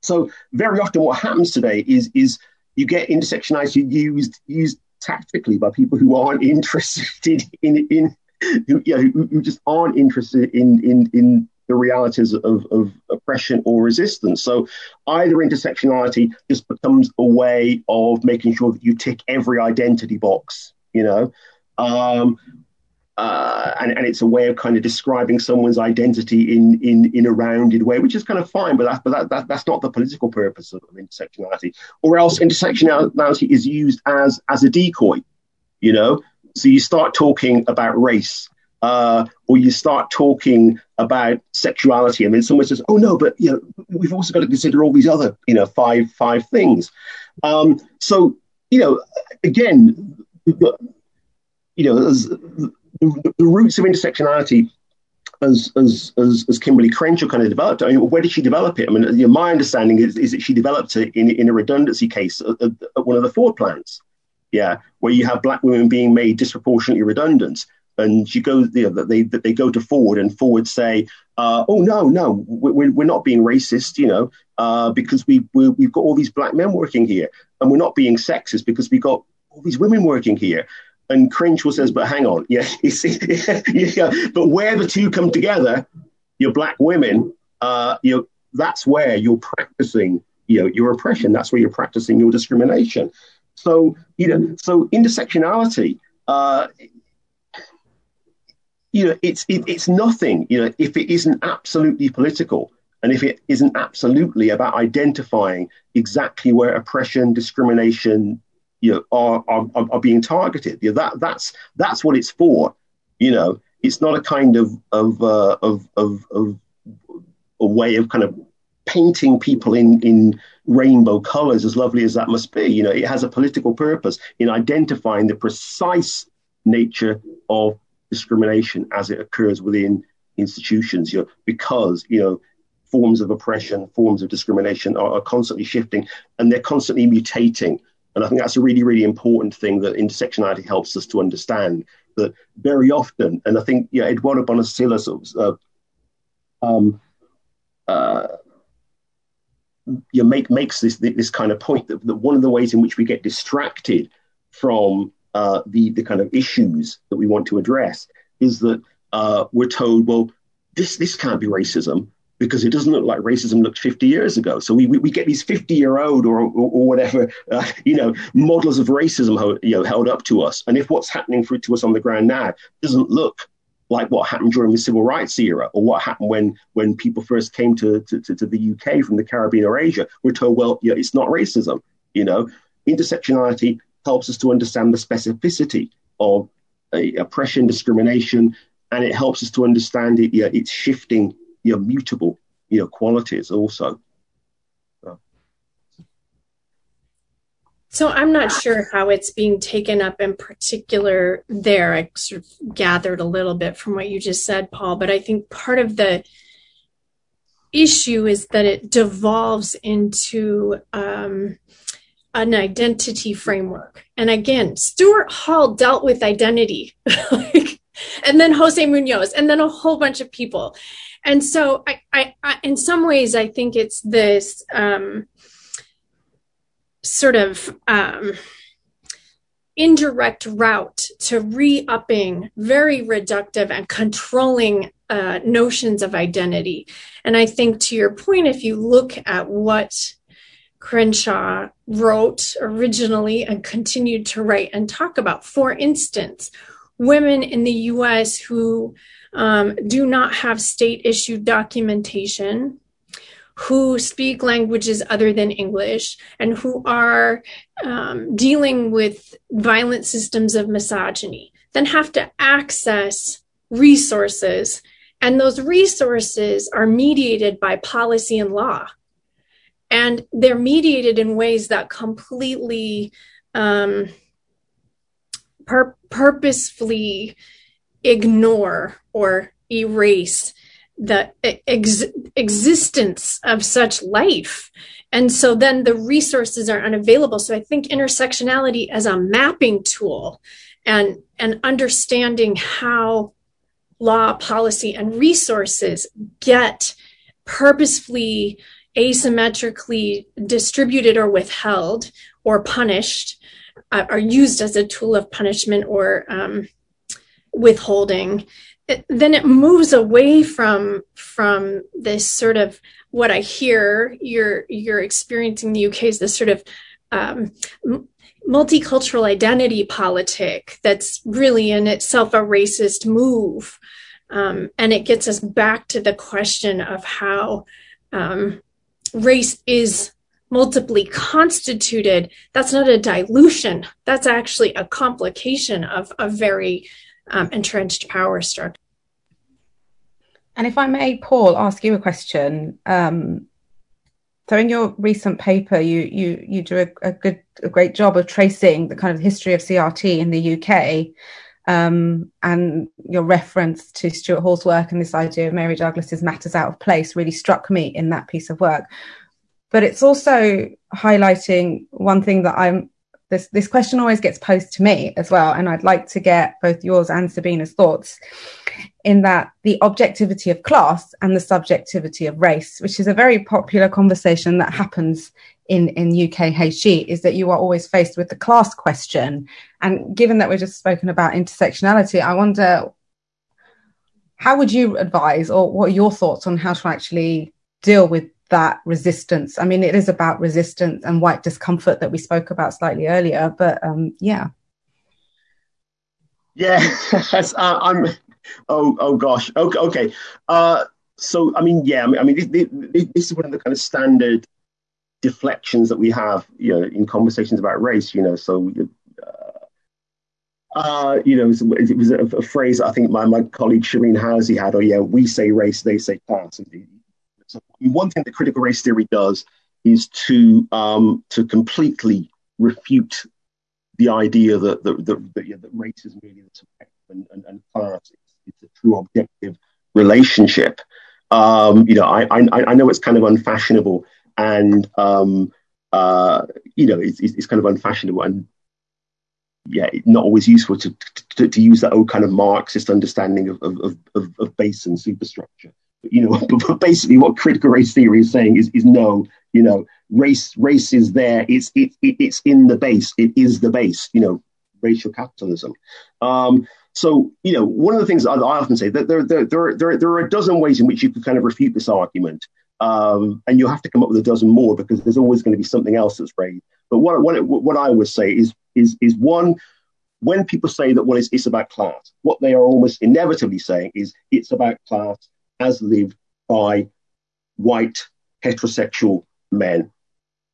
so very often, what happens today is is you get intersectionality used used tactically by people who aren't [laughs] interested in in who, you know, who, who just aren't interested in in in the realities of, of oppression or resistance. So either intersectionality just becomes a way of making sure that you tick every identity box, you know, um, uh, and, and it's a way of kind of describing someone's identity in in in a rounded way, which is kind of fine, but that, but that, that that's not the political purpose of, of intersectionality. Or else intersectionality is used as as a decoy, you know, so you start talking about race, uh, or you start talking about sexuality, and then someone says, "Oh no, but you know, we've also got to consider all these other, you know, five five things." Um, so you know, again, you know, the, the, roots of intersectionality as as as, as Kimberlé Crenshaw kind of developed. I mean, where did she develop it? I mean, you know, my understanding is, is that she developed it in, in a redundancy case at, at, one of the Ford plants. Yeah, where you have black women being made disproportionately redundant, and she goes, you know, they they go to Ford, and Ford say, uh, "Oh no, no, we're, we're not being racist, you know, uh, because we we we've got all these black men working here, and we're not being sexist because we've got all these women working here." And Crenshaw says, but hang on, [laughs] yeah, you see, [laughs] yeah, but where the two come together, you're black women, uh, you that's where you're practicing, you know, your oppression. That's where you're practicing your discrimination. So, you know, so intersectionality, uh, you know, it's it, it's nothing, you know, if it isn't absolutely political and if it isn't absolutely about identifying exactly where oppression, discrimination, you know are are, are being targeted. You know, that that's that's what it's for. You know, it's not a kind of of uh, of, of of a way of kind of painting people in in rainbow colors, as lovely as that must be. You know, it has a political purpose in identifying the precise nature of discrimination as it occurs within institutions. You know, because you know forms of oppression, forms of discrimination are, are constantly shifting and they're constantly mutating. And I think that's a really, really important thing that intersectionality helps us to understand that very often, and I think yeah, Eduardo Bonilla-Silva sort of, uh, um, uh, you make makes this this kind of point that, that one of the ways in which we get distracted from uh, the the kind of issues that we want to address is that uh, we're told, well, this this can't be racism because it doesn't look like racism looked 50 years ago. So we, we, we get these 50 year old or, or, or whatever, uh, you know, models of racism ho- you know, held up to us. And if what's happening for, to us on the ground now doesn't look like what happened during the civil rights era or what happened when, when people first came to, to, to, to the UK from the Caribbean or Asia, we're told, well, yeah, it's not racism. You know, intersectionality helps us to understand the specificity of uh, oppression, discrimination, and it helps us to understand it, yeah, it's shifting you know, mutable, you know, qualities also. So I'm not sure how it's being taken up in particular there. I sort of gathered a little bit from what you just said, Paul, but I think part of the issue is that it devolves into um, an identity framework. And again, Stuart Hall dealt with identity, [laughs] and then Jose Munoz, and then a whole bunch of people and so I, I, I, in some ways i think it's this um, sort of um, indirect route to re-upping very reductive and controlling uh, notions of identity. And i think to your point if you look at what crenshaw wrote originally and continued to write and talk about for instance women in the us who do not have state issued documentation, who speak languages other than English, and who are um, dealing with violent systems of misogyny, then have to access resources. And those resources are mediated by policy and law. And they're mediated in ways that completely um, pur- purposefully ignore or erase the ex- existence of such life. And so then the resources are unavailable. So I think intersectionality as a mapping tool and, and understanding how law, policy, and resources get purposefully asymmetrically distributed or withheld or punished uh, are used as a tool of punishment or um, withholding it, then it moves away from from this sort of what I hear you're you're experiencing in the UK is this sort of um, multicultural identity politic that's really in itself a racist move, um, and it gets us back to the question of how um, race is multiply constituted, that's not a dilution. That's actually a complication of a very um, entrenched power structure. And if I may, Paul, ask you a question. Um, so in your recent paper, you you you do a, a, good a great job of tracing the kind of history of CRT in the UK, um, and your reference to Stuart Hall's work and this idea of Mary Douglas's matters out of place really struck me in that piece of work. But it's also highlighting one thing that I'm this this question always gets posed to me as well, and I'd like to get both yours and Sabina's thoughts in that the objectivity of class and the subjectivity of race, which is a very popular conversation that happens in in UK UKHG, is that you are always faced with the class question. And given that we've just spoken about intersectionality, I wonder how would you advise, or what are your thoughts on how to actually deal with that resistance. I mean, it is about resistance and white discomfort that we spoke about slightly earlier, but um, yeah. Yeah, [laughs] uh, I'm. Oh, oh gosh. Okay, okay. Uh, so, I mean, yeah. I mean, this, this, is one of the kind of standard deflections that we have, you know, in conversations about race. You know, so. Uh, uh, you know, it was, a, a, phrase I think my, my colleague Shirin Housee had, oh yeah, we say race, they say class. So one thing that critical race theory does is to um, to completely refute the idea that that, that, that, yeah, that race is merely the subjective and, and, and class is, a true objective relationship. Um, you know, I, I I know it's kind of unfashionable and um, uh, you know it's, it's kind of unfashionable and yeah, not always useful to, to, to use that old kind of Marxist understanding of, of, of, of base and superstructure you know, [laughs] basically what critical race theory is saying is, is no, you know, race race is there. It's it, it it's in the base. It is the base. You know, racial capitalism. Um, so you know, one of the things I, I often say that there, there there there there are a dozen ways in which you could kind of refute this argument. Um, and you'll have to come up with a dozen more because there's always going to be something else that's raised. But what what, what I would say is is is one when people say that well it's, it's about class, what they are almost inevitably saying is it's about class as lived by white heterosexual men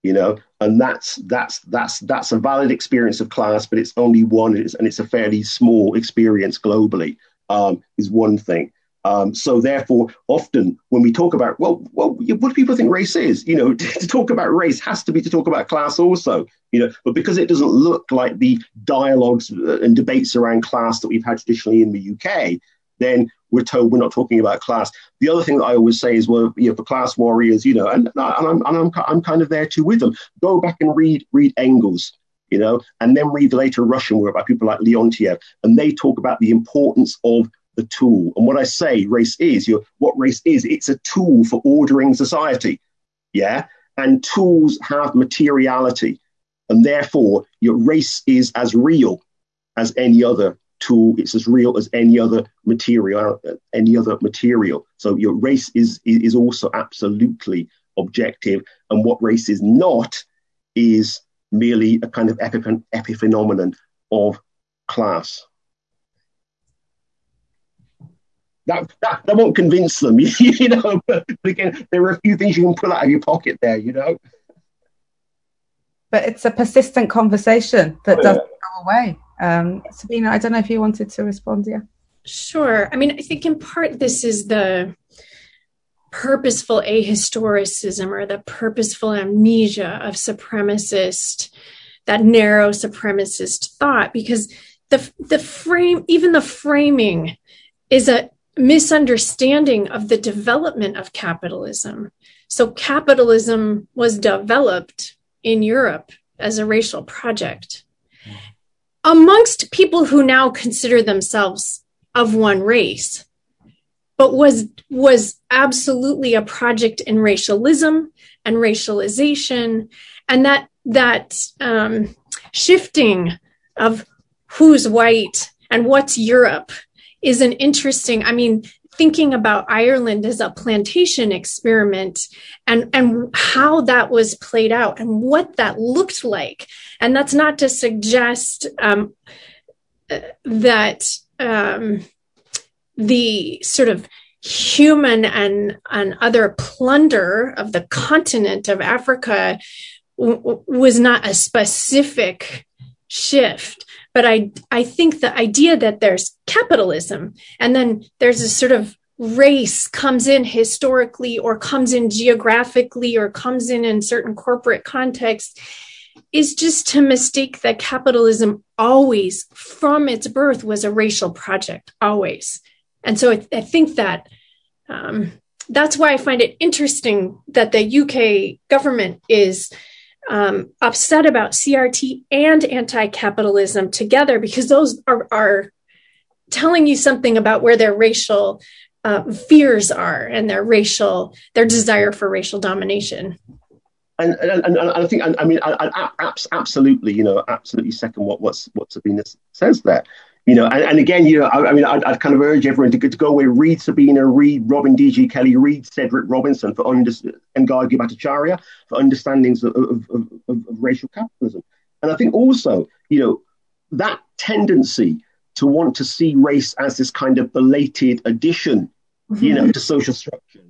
you know? And that's that's that's that's a valid experience of class but it's only one and it's a fairly small experience globally um, is one thing. Um, so therefore often when we talk about well well what do people think race is? You know to, [laughs] to talk about race has to be to talk about class also you know? But because it doesn't look like the dialogues and debates around class that we've had traditionally in the uk then we're told we're not talking about class. The other thing that I always say is, well, you know, for class warriors, you know, and, and, I'm, and I'm, I'm kind of there too with them. Go back and read read Engels, you know, and then read the later Russian work by people like Leontiev, and they talk about the importance of the tool. And what I say, race is, you know, what race is, it's a tool for ordering society, yeah. And tools have materiality, and therefore your race is as real as any other tool. It's as real as any other material, uh, any other material. So your race is is also absolutely objective, and what race is not is merely a kind of epiphenomenon of class. That, that, that won't convince them, [laughs] you know. But again, there are a few things you can pull out of your pocket there, you know. But it's a persistent conversation that doesn't go away. Um, Sabina, I don't know if you wanted to respond. Yeah. Sure. I mean, I think in part this is the purposeful ahistoricism or the purposeful amnesia of supremacist, that narrow supremacist thought, because the the frame, even the framing, is a misunderstanding of the development of capitalism. So capitalism was developed in Europe as a racial project amongst people who now consider themselves of one race but was was absolutely a project in racialism and racialization and that that um, shifting of who's white and what's europe is an interesting i mean thinking about Ireland as a plantation experiment and, and how that was played out and what that looked like. And that's not to suggest um, that um, the sort of human and, and other plunder of the continent of Africa w- was not a specific shift. But I, I think the idea that there's capitalism and then there's a sort of race comes in historically or comes in geographically or comes in in certain corporate contexts is just to mistake that capitalism always from its birth was a racial project always. And so i, I think that um, that's why i find it interesting that the uk government is um, upset about crt and anti-capitalism together because those are, are telling you something about where their racial uh, fears are and their racial their desire for racial domination and, and, and I think, I mean, I, I, absolutely, you know, absolutely second what what's what Sabina says there, you know, and, and again, you know, I, I mean, I'd, I'd, kind of urge everyone to, to go away, read Sabina, read Robin D.G. Kelley, read Cedric Robinson for under, and Gargi Bhattacharyya for understandings of, of, of, of, racial capitalism, and I think also, you know, that tendency to want to see race as this kind of belated addition, mm-hmm. you know, to social structure.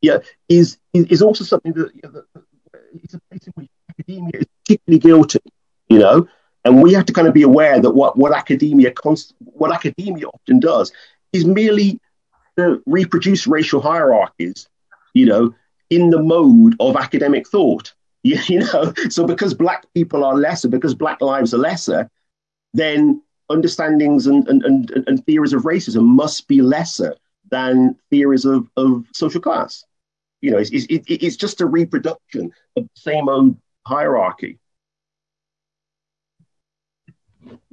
Yeah, is is also something that, you know, that, it's a place in which academia is particularly guilty, you know, and we have to kind of be aware that what what academia const- what academia often does is merely to reproduce racial hierarchies, you know, in the mode of academic thought. You, [laughs] you know, so because black people are lesser, because black lives are lesser, then understandings and, and, and, and theories of racism must be lesser than theories of, of social class. You know, it's, it's, it's just a reproduction of the same old hierarchy.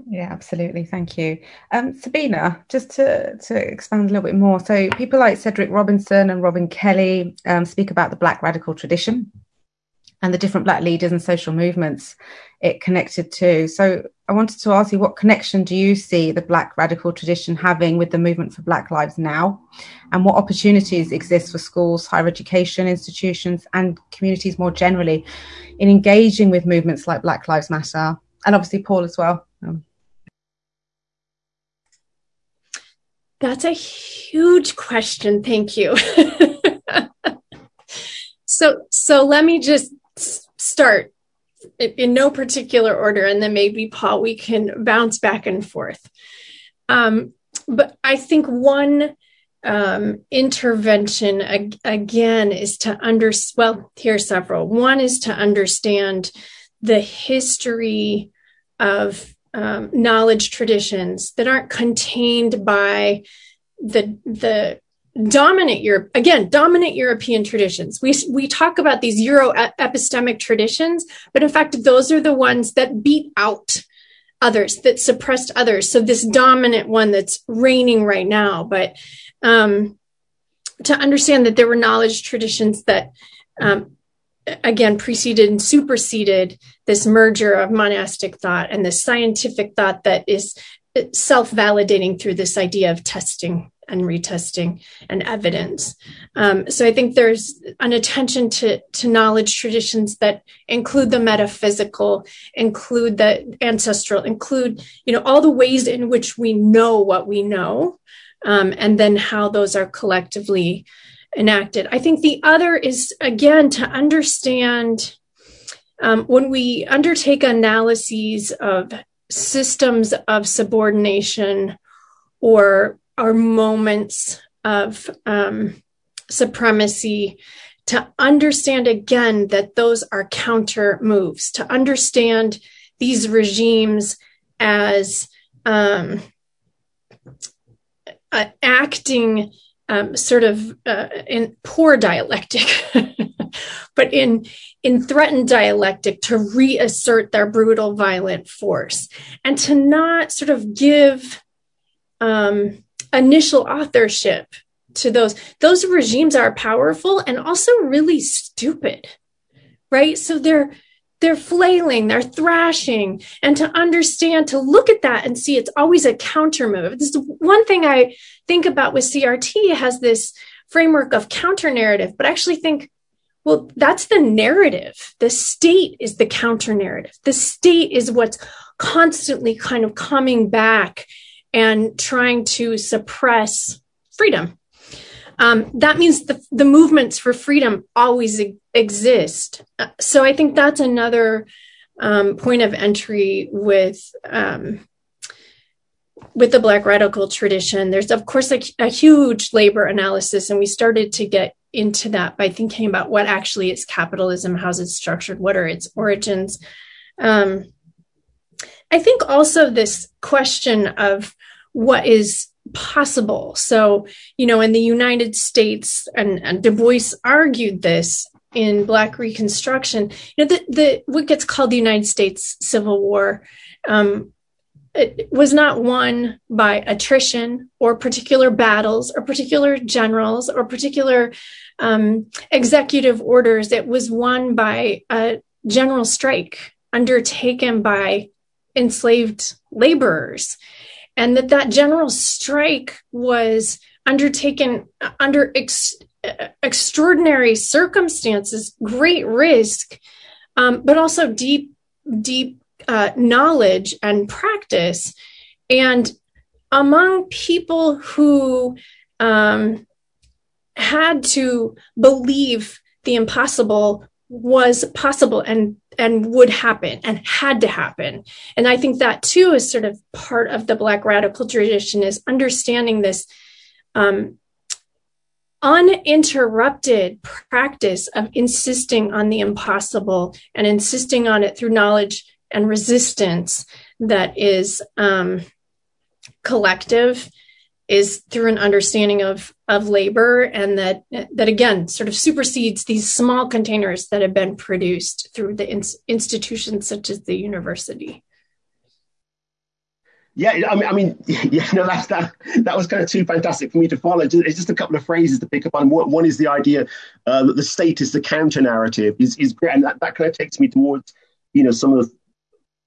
Yeah, absolutely. Thank you. Um, Sabina, just to, to expand a little bit more. So, people like Cedric Robinson and Robin Kelley um, speak about the Black radical tradition and the different Black leaders and social movements it connected to. So, I wanted to ask you what connection do you see the Black radical tradition having with the movement for Black Lives now? And what opportunities exist for schools, higher education institutions, and communities more generally in engaging with movements like Black Lives Matter? And obviously, Paul as well. Um, That's a huge question. Thank you. [laughs] so, so let me just start in no particular order, and then maybe Paul, we can bounce back and forth. Um, but I think one um, intervention ag- again is to under well, here are several. One is to understand the history of um, knowledge traditions that aren't contained by the the dominant Europe again dominant European traditions. We we talk about these Euro epistemic traditions, but in fact those are the ones that beat out others that suppressed others. So this dominant one that's reigning right now, but um, to understand that there were knowledge traditions that um, again preceded and superseded this merger of monastic thought and the scientific thought that is self-validating through this idea of testing and retesting and evidence. Um, so I think there's an attention to, to knowledge traditions that include the metaphysical, include the ancestral, include, you know, all the ways in which we know what we know, um, and then how those are collectively enacted. I think the other is, again, to understand um, when we undertake analyses of systems of subordination or are moments of um, supremacy to understand again that those are counter moves to understand these regimes as um, uh, acting um, sort of uh, in poor dialectic, [laughs] but in in threatened dialectic to reassert their brutal, violent force, and to not sort of give um, initial authorship to those. Those regimes are powerful and also really stupid, right? So they're they're flailing, they're thrashing, and to understand, to look at that and see it's always a counter move. This is one thing I think about with CRT has this framework of counter narrative, but I actually think, well, that's the narrative. The state is the counter narrative. The state is what's constantly kind of coming back and trying to suppress freedom. Um, that means the, the movements for freedom always exist. Uh, so I think that's another um, point of entry with um, with the Black radical tradition. There's of course a, a huge labor analysis, and we started to get into that by thinking about what actually is capitalism, how's it structured, what are its origins. Um, I think also this question of what is possible. So, you know, in the United States, and, and Du Bois argued this in Black Reconstruction, you know, the, the what gets called the United States Civil War um, it was not won by attrition or particular battles or particular generals or particular um, executive orders. It was won by a general strike undertaken by enslaved laborers and that that general strike was undertaken under ex- extraordinary circumstances great risk um, but also deep deep uh, knowledge and practice. And among people who um, had to believe the impossible was possible and and would happen and had to happen. And i think that too is sort of part of the black radical tradition is understanding this um, uninterrupted practice of insisting on the impossible and insisting on it through knowledge and resistance that is um, collective is through an understanding of of labor and that that again sort of supersedes these small containers that have been produced through the in- institutions such as the university yeah, I mean, I mean, [laughs] yeah, no, that's that. That was kind of too fantastic for me to follow. It's just a couple of phrases to pick up on. One is the idea uh, that the state is the counter narrative is is great, and that, that kind of takes me towards, you know, some of the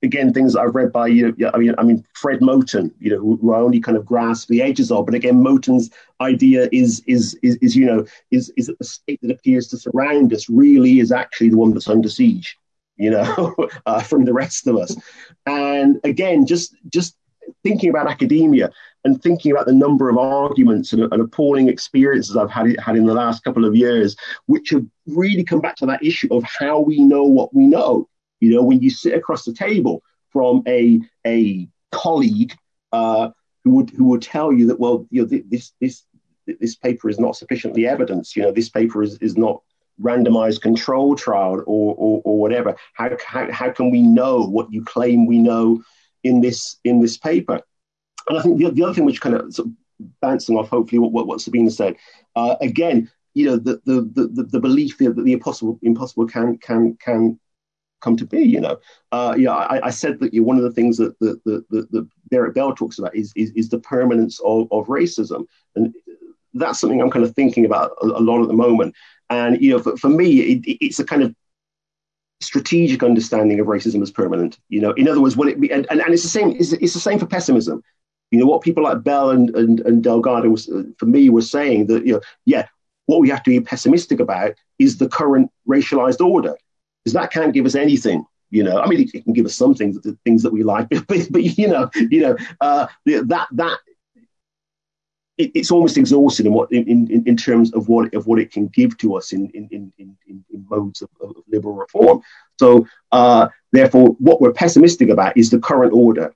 again things I've read by you. Know, I mean, I mean Fred Moten, you know, who, who, I only kind of grasp the edges of. But again, Moten's idea is is is, is you know is is that the state that appears to surround us really is actually the one that's under siege, you know, [laughs] uh, from the rest of us. And again, just just thinking about academia and thinking about the number of arguments and, and appalling experiences I've had had in the last couple of years, which have really come back to that issue of how we know what we know you know, when you sit across the table from a a colleague uh, who would who would tell you that well, you know, this this this paper is not sufficiently evidence. You know, this paper is is not randomized control trial or, or, or whatever. How, how, how can we know what you claim we know in this in this paper? And I think the, the other thing which kind of, sort of bouncing off hopefully what, what, what Sabina said, uh, again, you know, the, the, the, the belief that the impossible impossible can can can come to be. You know, uh, yeah, I, I, said that you know, one of the things that the, the, the, the Derek Bell talks about is, is, is the permanence of, of racism, and that's something I'm kind of thinking about a, a lot at the moment. And you know, for, for me, it, it's a kind of strategic understanding of racism as permanent. You know, in other words, what it and, and, and it's the same. It's, it's the same for pessimism. You know, what people like Bell and and, and Delgado was, for me were saying that you know, yeah, what we have to be pessimistic about is the current racialized order because that can't give us anything. You know, I mean, it, it can give us some things, the things that we like, [laughs] but, but you know, you know, uh, that that it, it's almost exhausted in what in, in, in terms of what of what it can give to us in in in, in, in modes of, of, liberal reform. So, uh, therefore, what we're pessimistic about is the current order.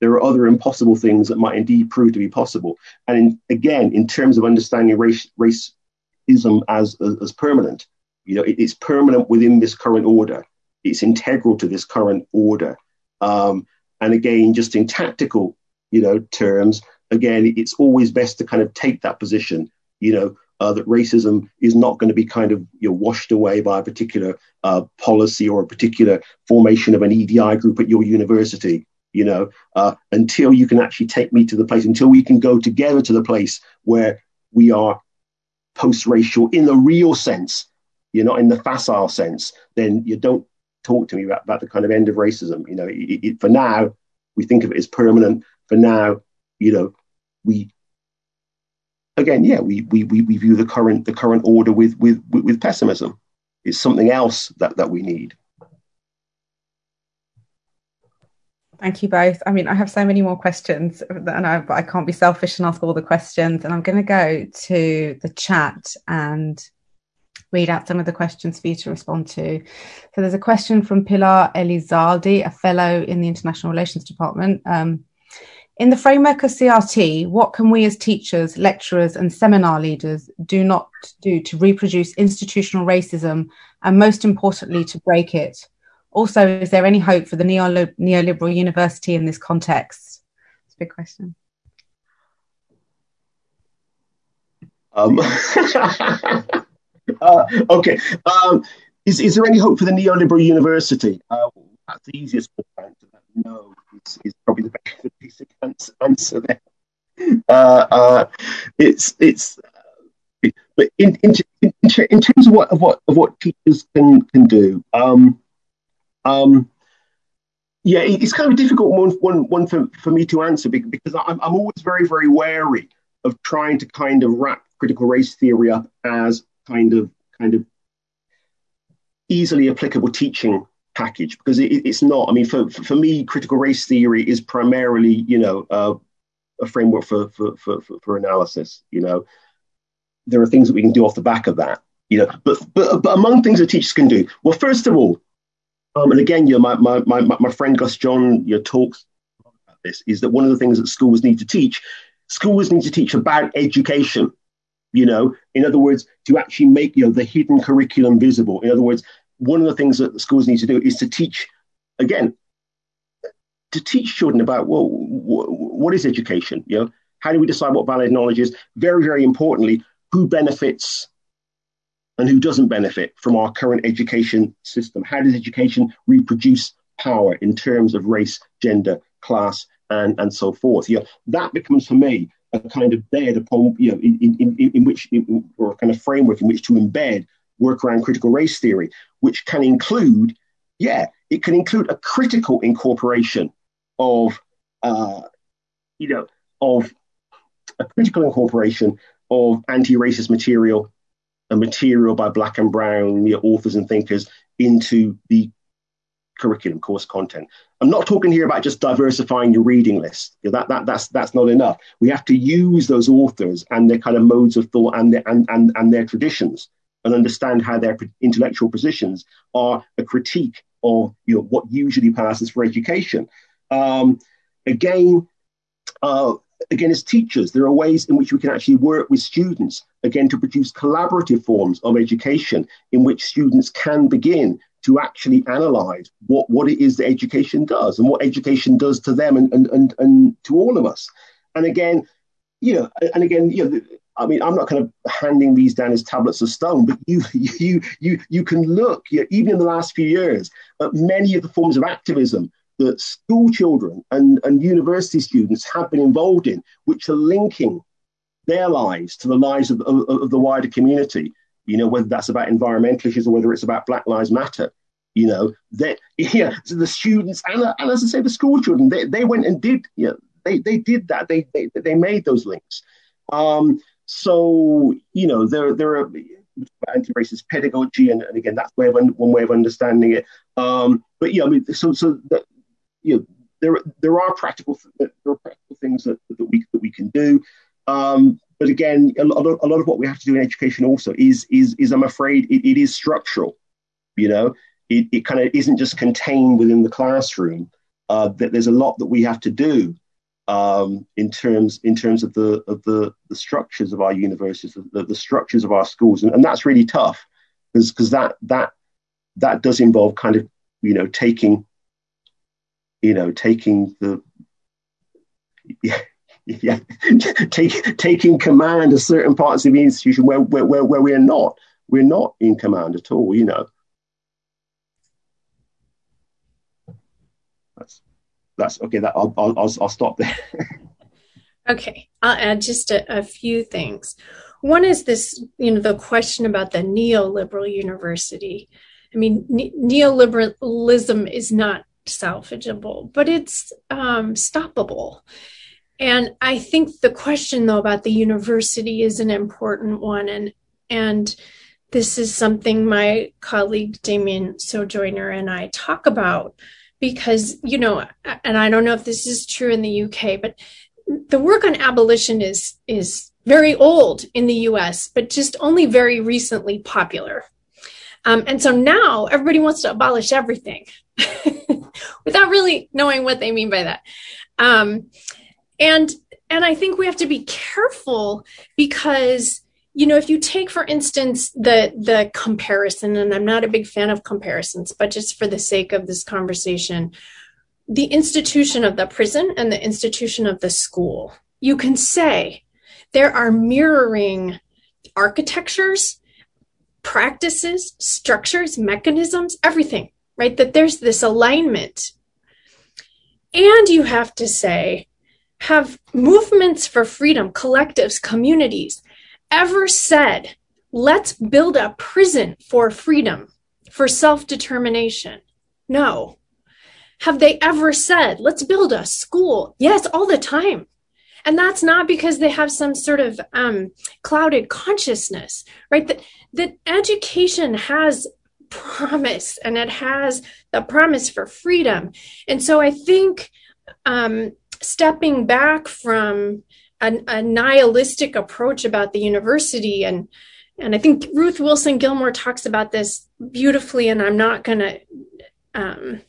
There are other impossible things that might indeed prove to be possible. And in, again, in terms of understanding race, racism as, as, as permanent, you know, it, it's permanent within this current order. It's integral to this current order. Um, and again, just in tactical, you know, terms, again, it's always best to kind of take that position. You know, uh, that racism is not going to be kind of you know, washed away by a particular uh, policy or a particular formation of an EDI group at your university. You know, uh, until you can actually take me to the place, until we can go together to the place where we are post-racial in the real sense, you're not in the facile sense, then you don't talk to me about, about the kind of end of racism. You know, it, it, for now, we think of it as permanent. For now, you know, we again, yeah, we, we, we, we view the current the current order with, with, with pessimism. It's something else that, that we need. Thank you both. I mean, I have so many more questions, and I, but I can't be selfish and ask all the questions. And I'm going to go to the chat and read out some of the questions for you to respond to. So there's a question from Pilar Elizalde, a fellow in the International Relations Department. Um, in the framework of CRT, what can we as teachers, lecturers, and seminar leaders do not do to reproduce institutional racism and, most importantly, to break it? Also, is there any hope for the neoliberal university in this context? It's a big question. Um, [laughs] [laughs] uh, [laughs] okay. Um, is, is there any hope for the neoliberal university? Uh, that's the easiest answer. No, is probably the best basic answer there. Uh, uh, it's it's but in, in, in, in terms of what of what of what teachers can can do, um, um, yeah, it's kind of a difficult one, one, one for, for me to answer because I'm, I'm always very, very wary of trying to kind of wrap critical race theory up as kind of kind of easily applicable teaching package because it, it's not. I mean, for, for me, critical race theory is primarily, you know, uh, a framework for, for, for, for analysis. You know, there are things that we can do off the back of that. You know, but but but among things that teachers can do, well, first of all, um, and again, you know, my, my, my, my friend Gus John your talks about this, is that one of the things that schools need to teach, schools need to teach about education. You know, in other words, to actually make you know the hidden curriculum visible. In other words, one of the things that the schools need to do is to teach, again, to teach children about well, what is education? You know, how do we decide what valid knowledge is? Very, very importantly, who benefits and who doesn't benefit from our current education system? How does education reproduce power in terms of race, gender, class, and, and so forth? you know that becomes for me a kind of bed upon, you know, in, in, in, in which, or a kind of framework in which to embed work around critical race theory, which can include, yeah, it can include a critical incorporation of, uh, you know, of a critical incorporation of anti-racist material a material by black and brown you know, authors and thinkers into the curriculum course content. I'm not talking here about just diversifying your reading list. That, that, that's, that's not enough. We have to use those authors and their kind of modes of thought and their, and, and, and their traditions and understand how their intellectual positions are a critique of you know, what usually passes for education. Um, again, uh, again, as teachers, there are ways in which we can actually work with students, again, to produce collaborative forms of education in which students can begin to actually analyze what, what it is that education does and what education does to them and, and, and, and to all of us. And again, you know, and again, you know, I mean, I'm not kind of handing these down as tablets of stone, but [laughs] you, you, you, you can look, you know, even in the last few years, at many of the forms of activism that school children and, and university students have been involved in, which are linking their lives to the lives of, of, of the wider community. You know, whether that's about environmental issues or whether it's about Black Lives Matter. You know, that [laughs] yeah, so the students and, and as I say, the school children, they, they went and did, you know, they, they did that. They, they, they made those links. Um, so, you know, there, there are anti-racist pedagogy, and, and again, that's way of, one way of understanding it. Um, but yeah, I mean, so so that, you know, there there are practical there are practical things that, that we that we can do. Um, but again, a lot, of, a lot of what we have to do in education also is is is I'm afraid it, it is structural. You know, it, it kind of isn't just contained within the classroom. Uh, that there's a lot that we have to do um, in terms in terms of the of the, the structures of our universities, the, the structures of our schools, and, and that's really tough because because that that that does involve kind of you know taking you know, taking the [laughs] yeah, take, taking command of certain parts of the institution where, where, where, where we're not. We're not in command at all, you know. That's that's okay. That I'll I'll, I'll, I'll stop there. [laughs] okay, I'll add just a, a few things. One is this, you know, the question about the neoliberal university. I mean, ne- neoliberalism is not salvageable, but it's um, stoppable. And I think the question, though, about the university is an important one. And, and this is something my colleague Damien Sojoyner and I talk about because, you know, and I don't know if this is true in the UK, but the work on abolition is, is very old in the US, but just only very recently popular. Um, and so now everybody wants to abolish everything [laughs] without really knowing what they mean by that. Um, and and I think we have to be careful because you know if you take for instance the the comparison and I'm not a big fan of comparisons but just for the sake of this conversation the institution of the prison and the institution of the school. You can say there are mirroring architectures practices structures mechanisms everything right? That there's this alignment. And you have to say have movements for freedom, collectives, communities ever said, let's build a prison for freedom, for self determination? No. Have they ever said, let's build a school? Yes, all the time. And that's not because they have some sort of um, clouded consciousness, right? That, that education has promise and it has the promise for freedom. And so I think um, stepping back from a, a nihilistic approach about the university and and I think Ruth Wilson Gilmore talks about this beautifully, and I'm not going to um,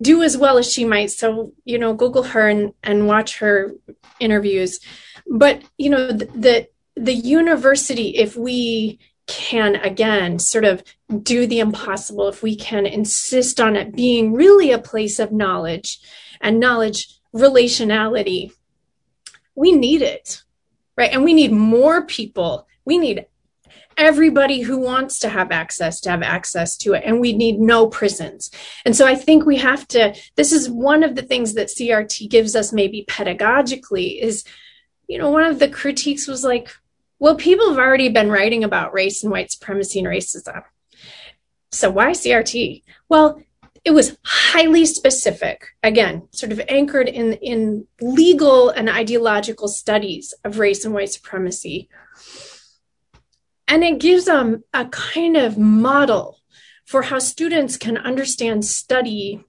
do as well as she might. So, you know, Google her and, and watch her interviews. But, you know, the, the university, if we can again sort of do the impossible, if we can insist on it being really a place of knowledge and knowledge relationality, we need it, right? And we need more people. We need everybody who wants to have access to have access to it and we need no prisons and so i think we have to this is one of the things that crt gives us maybe pedagogically is you know one of the critiques was like well people have already been writing about race and white supremacy and racism so why crt well it was highly specific again sort of anchored in in legal and ideological studies of race and white supremacy. And it gives them a kind of model for how students can understand study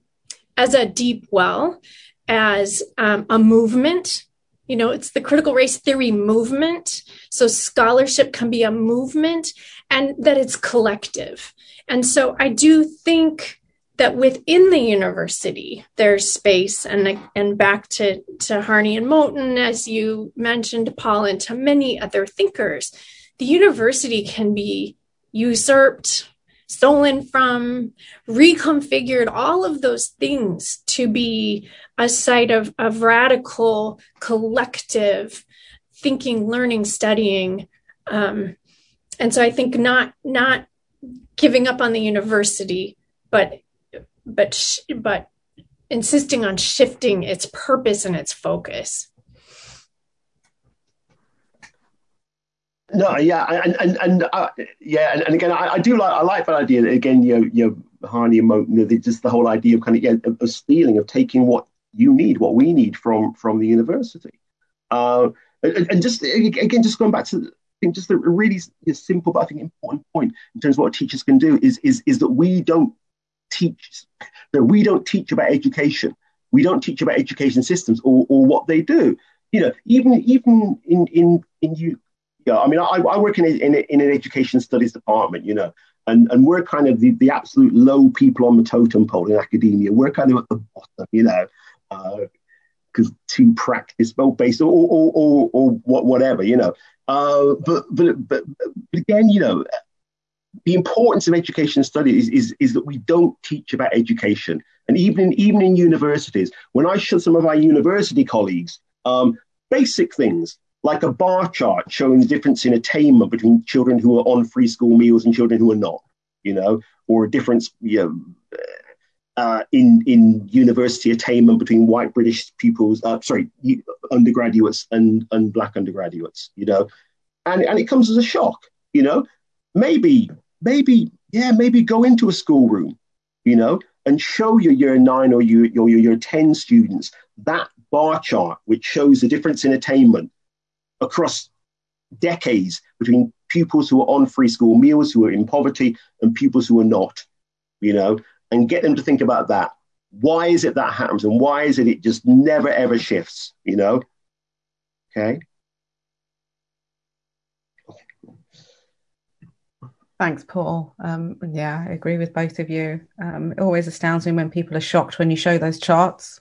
as a deep well as um, a movement. You know it's the critical race theory movement. So scholarship can be a movement and that it's collective. And so i do think that within the university there's space and and back to to Harney and Moten as you mentioned Paul and to many other thinkers the university can be usurped stolen from reconfigured all of those things to be a site of, of radical collective thinking learning studying. Um, and so i think not not giving up on the university but but sh- but insisting on shifting its purpose and its focus. No, yeah, and and, and uh, yeah, and, and again, I, I, do like I like that idea. Again, you know, you know, Harney and Moten, you know, just the whole idea of kind of yeah, of, of stealing, of taking what you need, what we need from from the university, uh, and, and, just again, just going back to think just a really simple but I think important point in terms of what teachers can do is is is that we don't teach that we don't teach about education. We don't teach about education systems or, or what they do. You know, even even in in in you. Yeah, I mean, I, I work in, a, in, a, in an education studies department, you know, and, and we're kind of the, the absolute low people on the totem pole in academia. We're kind of at the bottom, you know, because uh, too practice based or, or, or, or, whatever, you know. Uh, but, but, but, but again, you know, the importance of education and study is, is, is that we don't teach about education. And even in, even in universities, when I show some of our university colleagues um, basic things like a bar chart showing the difference in attainment between children who are on free school meals and children who are not, you know, or a difference you know, uh, in in university attainment between white British pupils, uh, sorry, undergraduates and and black undergraduates, you know, and and it comes as a shock, you know. Maybe maybe, yeah, maybe go into a schoolroom, you know, and show your year nine or your, your, your year 10 students that bar chart, which shows the difference in attainment across decades between pupils who are on free school meals, who are in poverty, and pupils who are not, you know, and get them to think about that. why is it that happens and why is it it just never ever shifts you know okay Thanks, Paul. Um, yeah, I agree with both of you. Um, it always astounds me when people are shocked when you show those charts.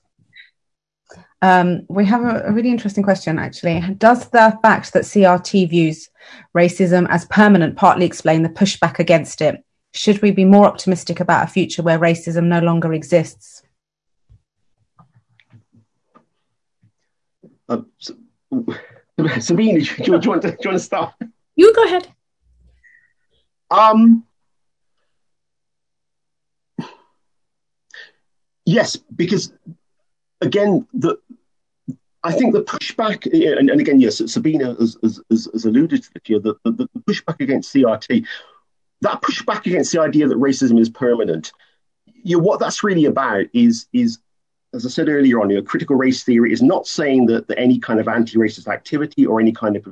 Um, we have a, a, really interesting question, actually. Does the fact that CRT views racism as permanent partly explain the pushback against it? Should we be more optimistic about a future where racism no longer exists? Uh, so, [laughs] Sabina, do you, do, you want to, do you want to start? You go ahead. Um, yes, because again, the I think the pushback, and, and again, yes, Sabina has, has, has alluded to it the, the, the, pushback against CRT, that pushback against the idea that racism is permanent, you know, what that's really about is, is as I said earlier on, you know, critical race theory is not saying that, that any kind of anti-racist activity or any kind of,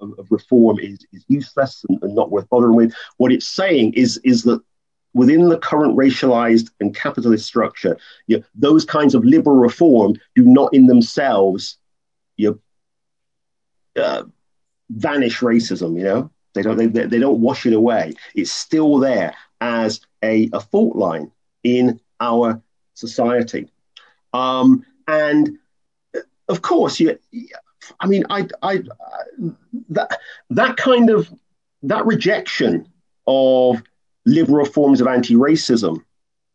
of, of reform is, is useless and, and, not worth bothering with. What it's saying is, is that within the current racialized and capitalist structure, you know, those kinds of liberal reform do not in themselves you know, uh, vanish racism, you know? They don't, they, they don't wash it away. It's still there as a, a fault line in our society. Um, and uh, of course, you, I mean, I, I, that, that kind of, that rejection of liberal forms of anti-racism,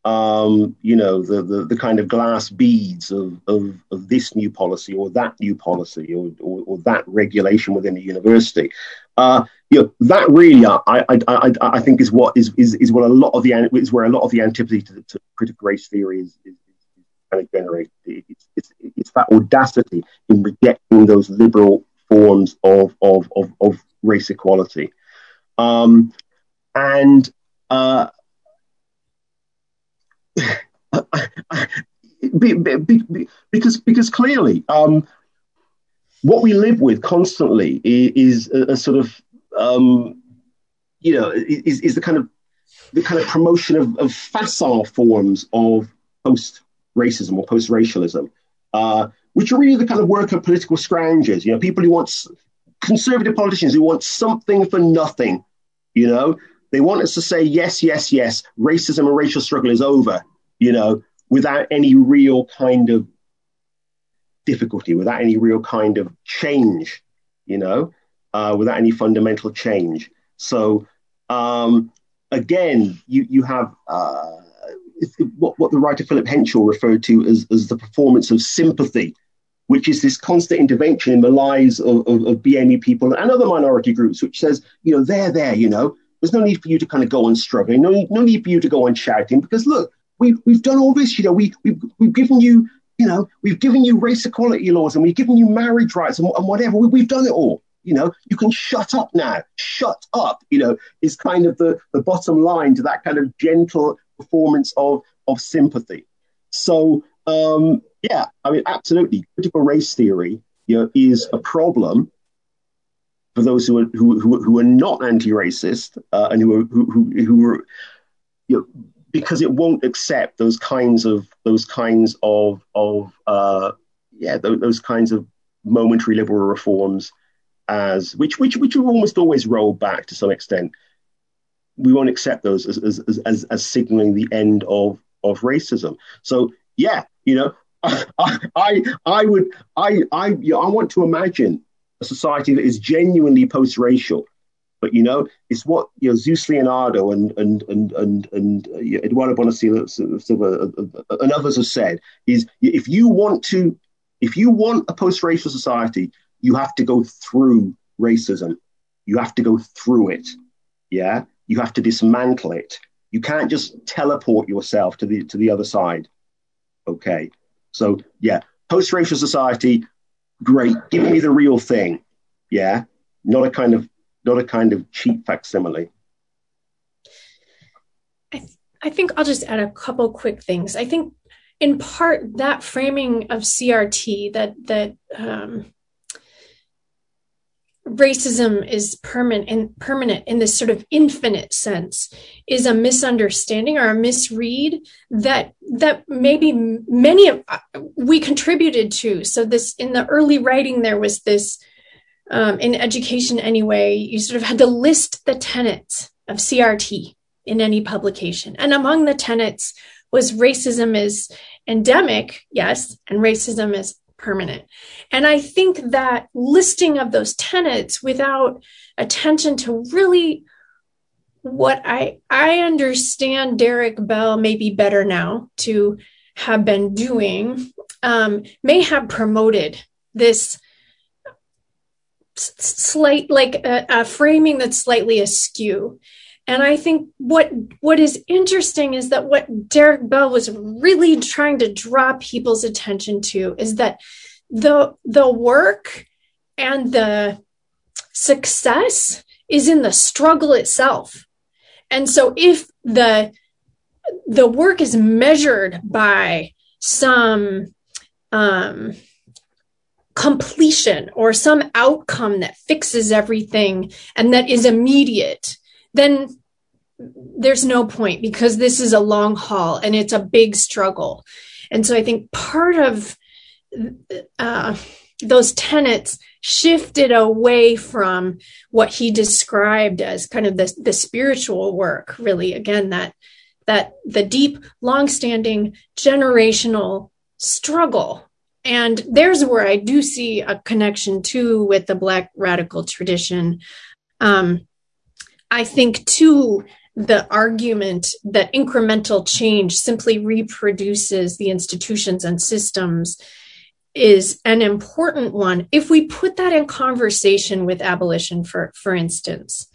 um, you know, the, the, the, kind of glass beads of, of, of, this new policy or that new policy or, or, or that regulation within the university. Uh, you know, that really, I, I, I, I, think, is what is, is, is what a lot of the is where a lot of the antipathy to, to critical race theory is, is, kind of generate. It's, it's, it's that audacity in rejecting those liberal forms of, of, of, of race equality. Um, and uh, [laughs] be, be, be, because, because clearly, um, what we live with constantly is, is a, a, sort of, um, you know, is, is the kind of the kind of promotion of, of facile forms of post racism or post racialism, uh, which are really the kind of work of political scroungers, you know, people who want conservative politicians who want something for nothing, you know, they want us to say, yes, yes, yes, racism and racial struggle is over, you know, without any real kind of difficulty, without any real kind of change, you know, uh, without any fundamental change. So, um, again, you, you have. Uh, what, what the writer Philip Henshaw referred to as, as the performance of sympathy, which is this constant intervention in the lives of, of, of BME people and other minority groups, which says, you know, they're there, you know, there's no need for you to kind of go on struggling, no, no need for you to go on shouting, because look, we've, we've done all this, you know, we, we've, we've given you, you know, we've given you race equality laws and we've given you marriage rights and, and whatever, we, we've done it all. You know, you can shut up now. Shut up, you know, is kind of the, the bottom line to that kind of gentle performance of of sympathy. So um, yeah, I mean, absolutely, critical race theory you know, is a problem for those who are who who, who are not anti-racist uh, and who are who who, are you know, because it won't accept those kinds of those kinds of of uh, yeah those, those kinds of momentary liberal reforms as which which which are almost always rolled back to some extent we won't accept those as, as, as, as signaling the end of, of racism. So, yeah, you know, I, [laughs] I, I would, I, I, you know, I want to imagine a society that is genuinely post-racial. But you know, it's what you know Zeus Leonardo and and and and and uh, Eduardo Bonilla-Silva and others have said is if you want to, if you want a post-racial society, you have to go through racism. You have to go through it. Yeah. You have to dismantle it. You can't just teleport yourself to the to the other side. Okay. So yeah, post-racial society, great. Give me the real thing. Yeah. Not a kind of not a kind of cheap facsimile. I, I think I'll just add a couple quick things. I think in part that framing of CRT that that um, racism is permanent and permanent in this sort of infinite sense is a misunderstanding or a misread that that maybe many of uh, we contributed to. So this in the early writing there was this um, in education anyway you sort of had to list the tenets of crt in any publication. And among the tenets was racism is endemic yes and racism is permanent. And I think that listing of those tenets without attention to really what I I understand Derek Bell may be better now to have been doing um, may have promoted this slight like a, a framing that's slightly askew and I think what what is interesting is that what Derek Bell was really trying to draw people's attention to is that the the work and the success is in the struggle itself. And so if the the work is measured by some um, completion or some outcome that fixes everything and that is immediate then there's no point because this is a long haul and it's a big struggle. And so I think part of uh, those tenets shifted away from what he described as kind of the, the spiritual work, really, again, that that the deep, long-standing generational struggle. And there's where I do see a connection too with the Black radical tradition. Um, I think too, the argument that incremental change simply reproduces the institutions and systems is an important one. If we put that in conversation with abolition, for, for instance,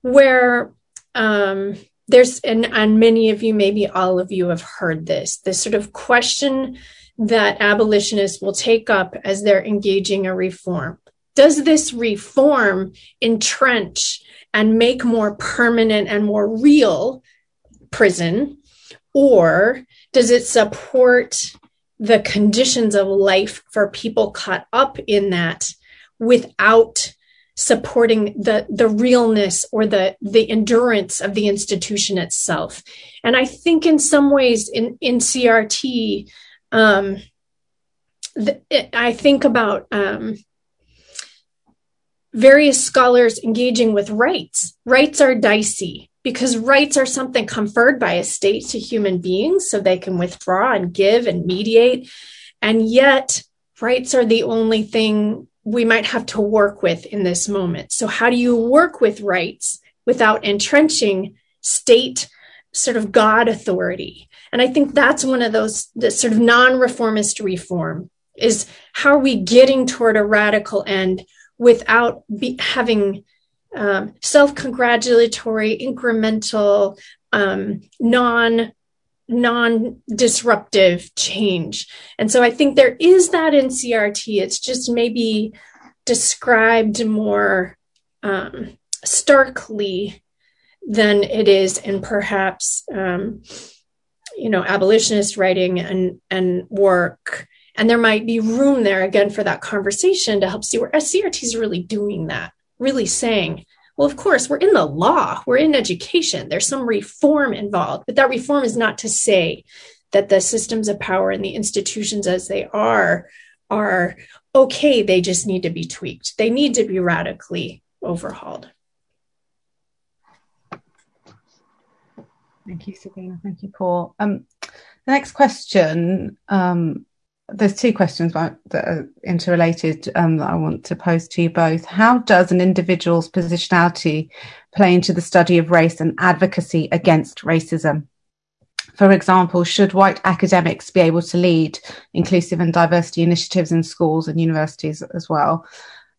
where um, there's, and, and many of you, maybe all of you have heard this, this sort of question that abolitionists will take up as they're engaging a reform. Does this reform entrench and make more permanent and more real prison? Or does it support the conditions of life for people caught up in that without supporting the the realness or the the endurance of the institution itself and i think in some ways in in crt um the, it, i think about um various scholars engaging with rights. Rights are dicey because rights are something conferred by a state to human beings so they can withdraw and give and mediate. And yet, rights are the only thing we might have to work with in this moment. So, how do you work with rights without entrenching state sort of God authority? And I think that's one of those, the sort of non reformist reform is how are we getting toward a radical end without be, having um, self congratulatory, incremental, um, non non disruptive change. And so I think there is that in CRT. It's just maybe described more um, starkly than it is in perhaps um, you know abolitionist writing and and work and there might be room there again for that conversation to help see where CRT is really doing that, really saying, well, of course, we're in the law, we're in education, there's some reform involved, but that reform is not to say that the systems of power and the institutions as they are are okay, they just need to be tweaked. They need to be radically overhauled. Thank you, Sabina. Thank you, Paul. Um, the next question um, there's two questions that are interrelated um, that I want to pose to you both. How does an individual's positionality play into the study of race and advocacy against racism? For example, should white academics be able to lead inclusive and diversity initiatives in schools and universities as well?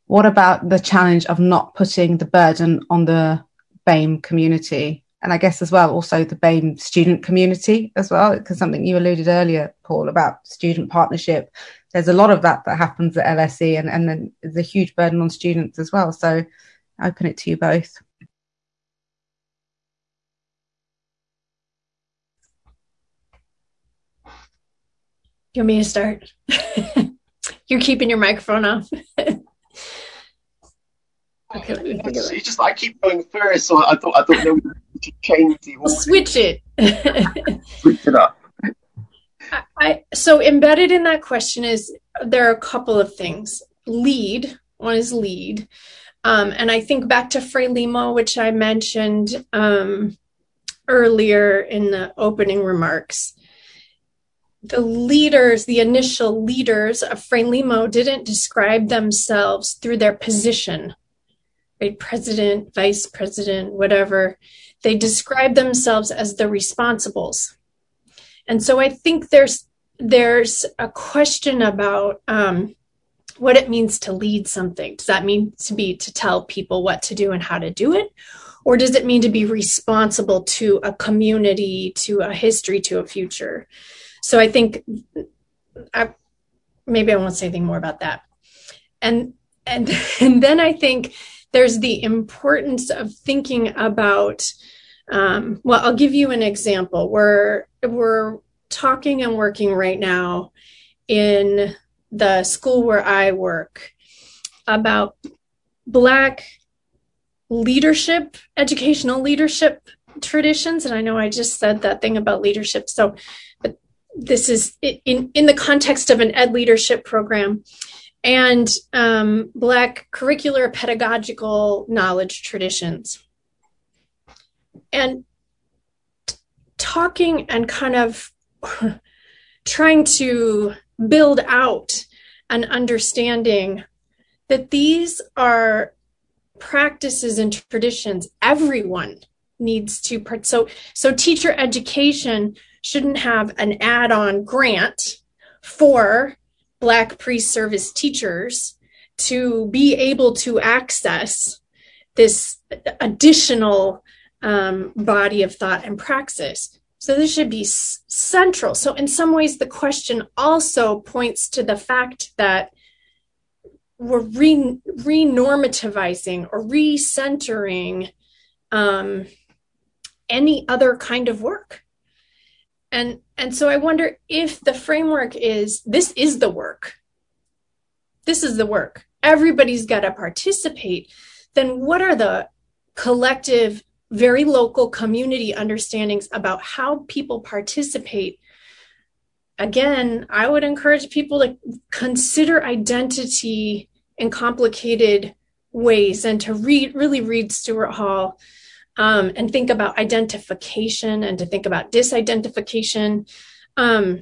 What about the challenge of not putting the burden on the BAME community and I guess as well also the BAME student community as well, because something you alluded earlier, Paul, about student partnership. There's a lot of that that happens at LSE, and and then there's a huge burden on students as well. So, I open it to you both. You want me to start? [laughs] You're keeping your microphone off. [laughs] Okay, let me it's, it's just I keep going first, so I thought I thought no, to change the switch it. [laughs] switch it up. I, so embedded in that question is there are a couple of things. Lead, one is lead. Um, and I think back to Frelimo, which I mentioned um, earlier in the opening remarks. The leaders, the initial leaders of Frelimo didn't describe themselves through their position, right? President, vice president, whatever. They describe themselves as the responsibles. And so I think there's there's a question about um, what it means to lead something. Does that mean to be to tell people what to do and how to do it? Or does it mean to be responsible to a community, to a history, to a future? So I think I, maybe I won't say anything more about that. And and [laughs] and then I think there's the importance of thinking about. Um, well, I'll give you an example. We're we're talking and working right now in the school where I work about Black leadership, educational leadership traditions. And I know I just said that thing about leadership. So, but this is in, in the context of an ed leadership program and um, Black curricular pedagogical knowledge traditions. And t- talking and kind of [laughs] trying to build out an understanding that these are practices and traditions everyone needs to so so teacher education shouldn't have an add-on grant for black pre-service teachers to be able to access this additional um, body of thought and praxis so this should be s- central so in some ways the question also points to the fact that we're re renormativizing or recentering um, any other kind of work. And and so I wonder if the framework is this is the work. This is the work. Everybody's got to participate. Then what are the collective, very local community understandings about how people participate. Again, I would encourage people to consider identity in complicated ways and to read, really read Stuart Hall um, and think about identification and to think about disidentification, um,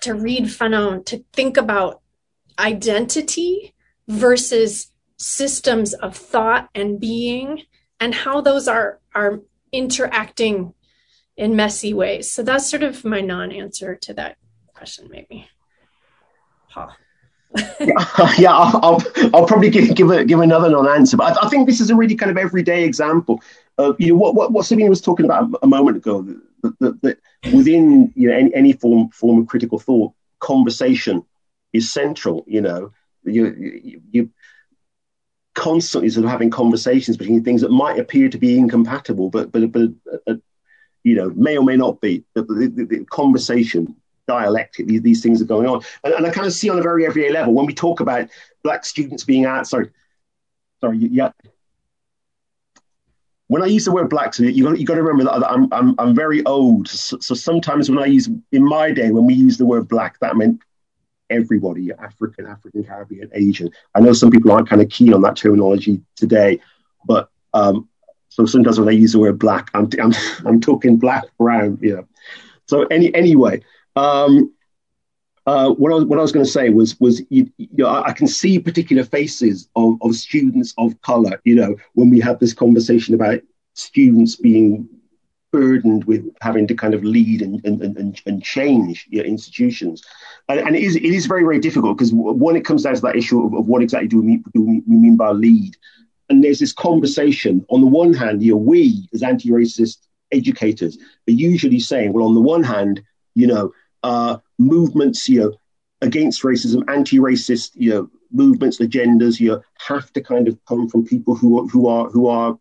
to read Fanon, to think about identity versus systems of thought and being and how those are are interacting in messy ways. So that's sort of my non-answer to that question, maybe. Paul. [laughs] yeah, [laughs] yeah I'll, I'll, I'll, probably give give, a, give another non-answer, but I, I, think this is a really kind of everyday example of you know what what, what Sabina was talking about a moment ago that, that, that within you know any, any, form form of critical thought, conversation is central. You know, you you, you constantly sort of having conversations between things that might appear to be incompatible, but but but uh, you know, may or may not be the, the, the conversation, dialectic, these, these, things are going on. And, and, I kind of see on a very everyday level when we talk about black students being out, sorry, sorry, yeah. When I use the word black, you got, you got to remember that I'm, I'm, I'm very old. So, so sometimes when I use, in my day, when we use the word black, that meant everybody African, African, Caribbean, Asian. I know some people aren't kind of keen on that terminology today, but um, so sometimes when I use the word black, I'm, I'm, I'm talking black, brown, you know. So any, anyway, um, uh, what I was, what I was going to say was was you, you know, I, I, can see particular faces of, of students of color. You know, when we have this conversation about students being burdened with having to kind of lead and and, and, and change you know, institutions, and, and, it is it is very very difficult because when it comes down to that issue of, of what exactly do we mean, do we mean by lead, and there's this conversation. On the one hand, you know, we as anti-racist educators are usually saying, well, on the one hand, you know, uh, movements, you know, against racism, anti-racist, you know, movements, agendas, you know, have to kind of come from people who are who are who are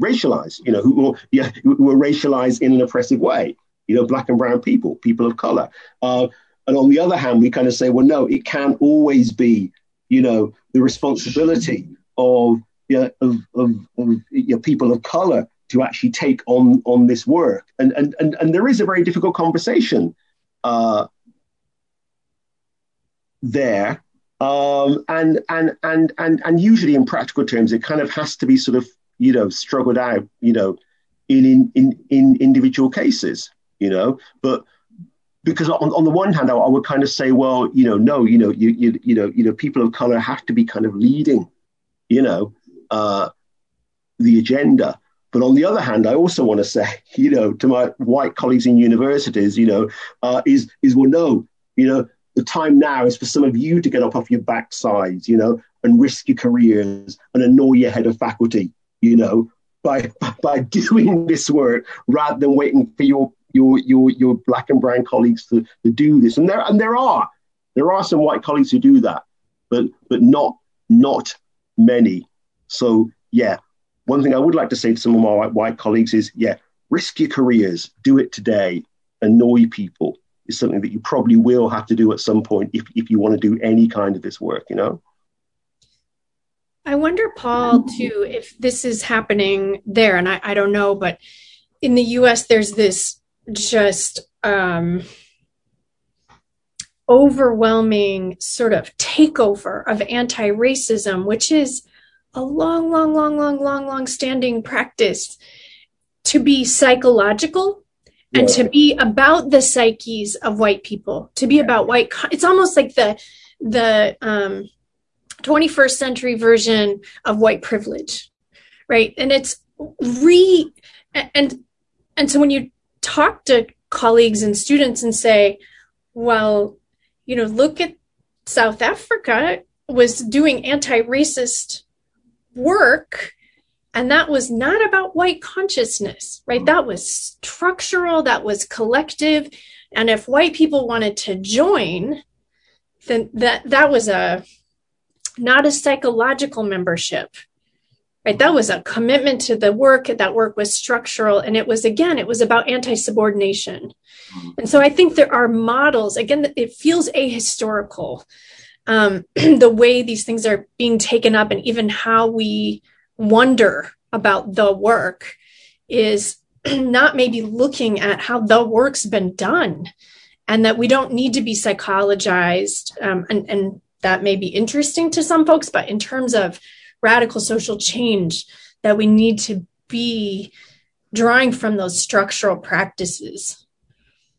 racialized, you know, who yeah, who are racialized in an oppressive way, you know, black and brown people, people of color. Uh, and on the other hand, we kind of say, well, no, it can't always be you know, the responsibility of, you know, of, of, of you know, people of color to actually take on on this work. And and and, and there is a very difficult conversation uh, there. Um, and and and and and usually in practical terms, it kind of has to be sort of you know struggled out, you know, in in in, in individual cases, you know. But because on, on the one hand, I, I, would kind of say, well, you know, no, you know, you, you, you know, you know, people of color have to be kind of leading, you know, uh, the agenda. But on the other hand, I also want to say, you know, to my white colleagues in universities, you know, uh, is is well, no, you know, the time now is for some of you to get up off your backsides, you know, and risk your careers and annoy your head of faculty, you know, by [laughs] by doing this work rather than waiting for your your your your black and brown colleagues to, to do this. And there and there are there are some white colleagues who do that, but but not not many. So yeah, one thing I would like to say to some of my white, white colleagues is, yeah, risk your careers, do it today, annoy people is something that you probably will have to do at some point if, if you want to do any kind of this work, you know? I wonder, Paul, too, if this is happening there, and I, I don't know, but in the US, there's this just um, overwhelming sort of takeover of anti racism, which is a long, long, long, long, long, long standing practice to be psychological and yeah. to be about the psyches of white people, to be about white. It's almost like the the um, 21st century version of white privilege, right? And it's re and and so when you talk to colleagues and students and say, well, you know, look at South Africa was doing anti-racist work and that was not about white consciousness right that was structural that was collective and if white people wanted to join then that that was a not a psychological membership right? That was a commitment to the work that work was structural and it was again it was about anti-subordination. And so i think there are models again it feels ahistorical um, [clears throat] the way these things are being taken up and even how we wonder about the work is [clears throat] not maybe looking at how the work's been done and that we don't need to be psychologized um, and, and that may be interesting to some folks but in terms of radical social change that we need to be drawing from those structural practices.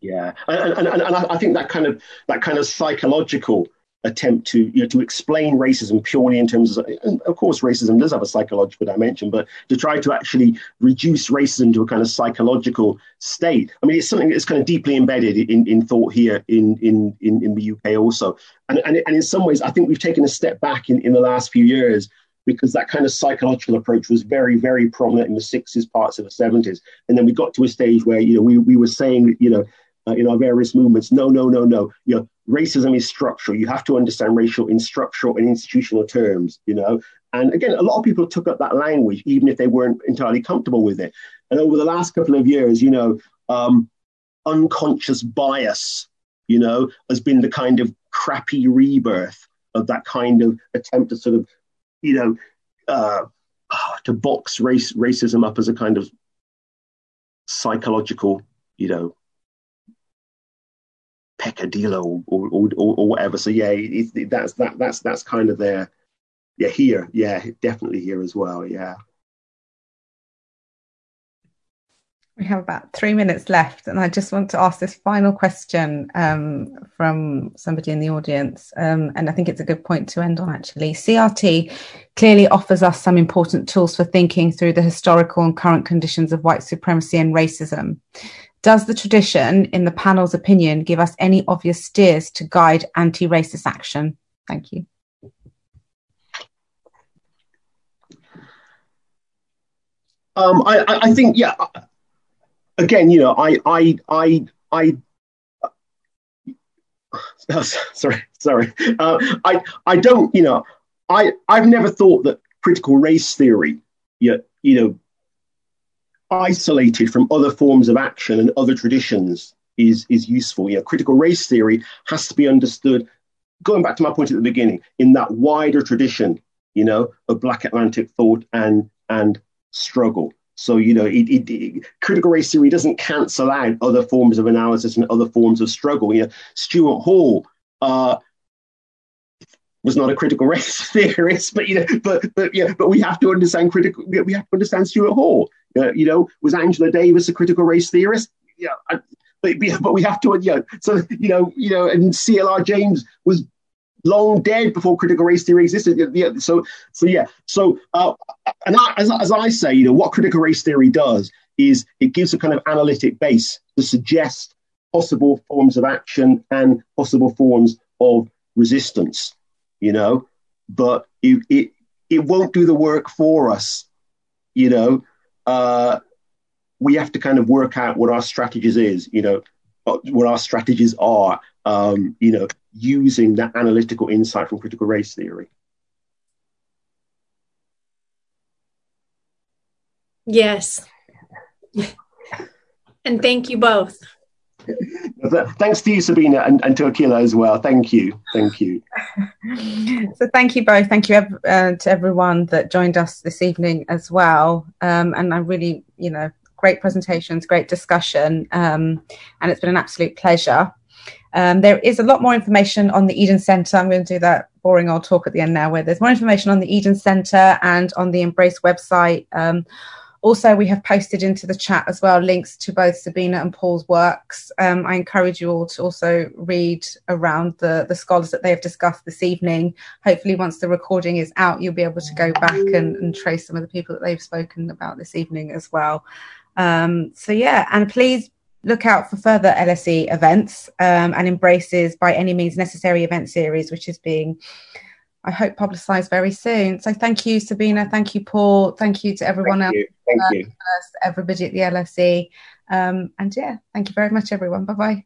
Yeah. And, and, and, and i think that kind of that kind of psychological attempt to you know to explain racism purely in terms of of course racism does have a psychological dimension but to try to actually reduce racism to a kind of psychological state i mean it's something that's kind of deeply embedded in, in thought here in, in in in the uk also and, and and in some ways i think we've taken a step back in in the last few years because that kind of psychological approach was very, very prominent in the 60s, parts of the 70s. And then we got to a stage where, you know, we, we were saying, you know, uh, in our various movements. No, no, no, no. You know, racism is structural. You have to understand racial in structural and institutional terms. You know, and again, a lot of people took up that language even if they weren't entirely comfortable with it. And over the last couple of years, you know, um, unconscious bias, you know, has been the kind of crappy rebirth of that kind of attempt to sort of, you know, uh, to box race racism up as a kind of psychological, you know, peccadillo or, or, or, or whatever. So yeah, it, it, that's that that's that's kind of there. Yeah, here, yeah, definitely here as well. Yeah. We have about three minutes left, and I just want to ask this final question um, from somebody in the audience. Um, and I think it's a good point to end on actually. CRT clearly offers us some important tools for thinking through the historical and current conditions of white supremacy and racism. Does the tradition, in the panel's opinion, give us any obvious steers to guide anti racist action? Thank you. Um, I, I, think, yeah. Again, you know, I, I, I, I. Oh, [laughs] sorry, sorry. Uh, I, I don't, you know, I, I've never thought that critical race theory, you know, isolated from other forms of action and other traditions is is useful. You know, critical race theory has to be understood going back to my point at the beginning, in that wider tradition, you know, of Black Atlantic thought and and struggle. So you know, it, it, it, critical race theory doesn't cancel out other forms of analysis and other forms of struggle. You know, Stuart Hall uh, was not a critical [laughs] race theorist, but you know, but but yeah, but we have to understand critical. We have to understand Stuart Hall. Uh, you know, was Angela Davis a critical race theorist? Yeah, I, but, but we have to, you know, so you know, you know, and CLR James was long dead before critical race theory existed. Yeah, so, so yeah. So, uh, and I, as, as I say, you know, what critical race theory does is it gives a kind of analytic base to suggest possible forms of action and possible forms of resistance. You know, but it it, it won't do the work for us. You know, uh, we have to kind of work out what our strategies is. You know, uh, what our strategies are. Um, you know, using that analytical insight from critical race theory. Yes. [laughs] and thank you both. Thanks to you, Sabina, and, and to Akile as well. Thank you. Thank you. [laughs] so, thank you both. Thank you uh, to everyone that joined us this evening as well. Um, and I really, you know, great presentations, great discussion, um, and it's been an absolute pleasure. Um, there is a lot more information on the Eden Centre. I'm going to do that boring old talk at the end now, where there's more information on the Eden Centre and on the Embrace website. Also, we have posted into the chat as well links to both Sabina and Paul's works. Um, I encourage you all to also read around the, the scholars that they have discussed this evening. Hopefully, once the recording is out, you'll be able to go back and, and trace some of the people that they've spoken about this evening as well. Um, so, yeah, and please look out for further LSE events um, and embraces by any means necessary event series, which is being, I hope, publicised very soon. So thank you, Sabina. Thank you, Paul. Thank you to everyone thank else. You. Thank uh, you. Everybody at the LSE. Um, and yeah, thank you very much, everyone. Bye bye.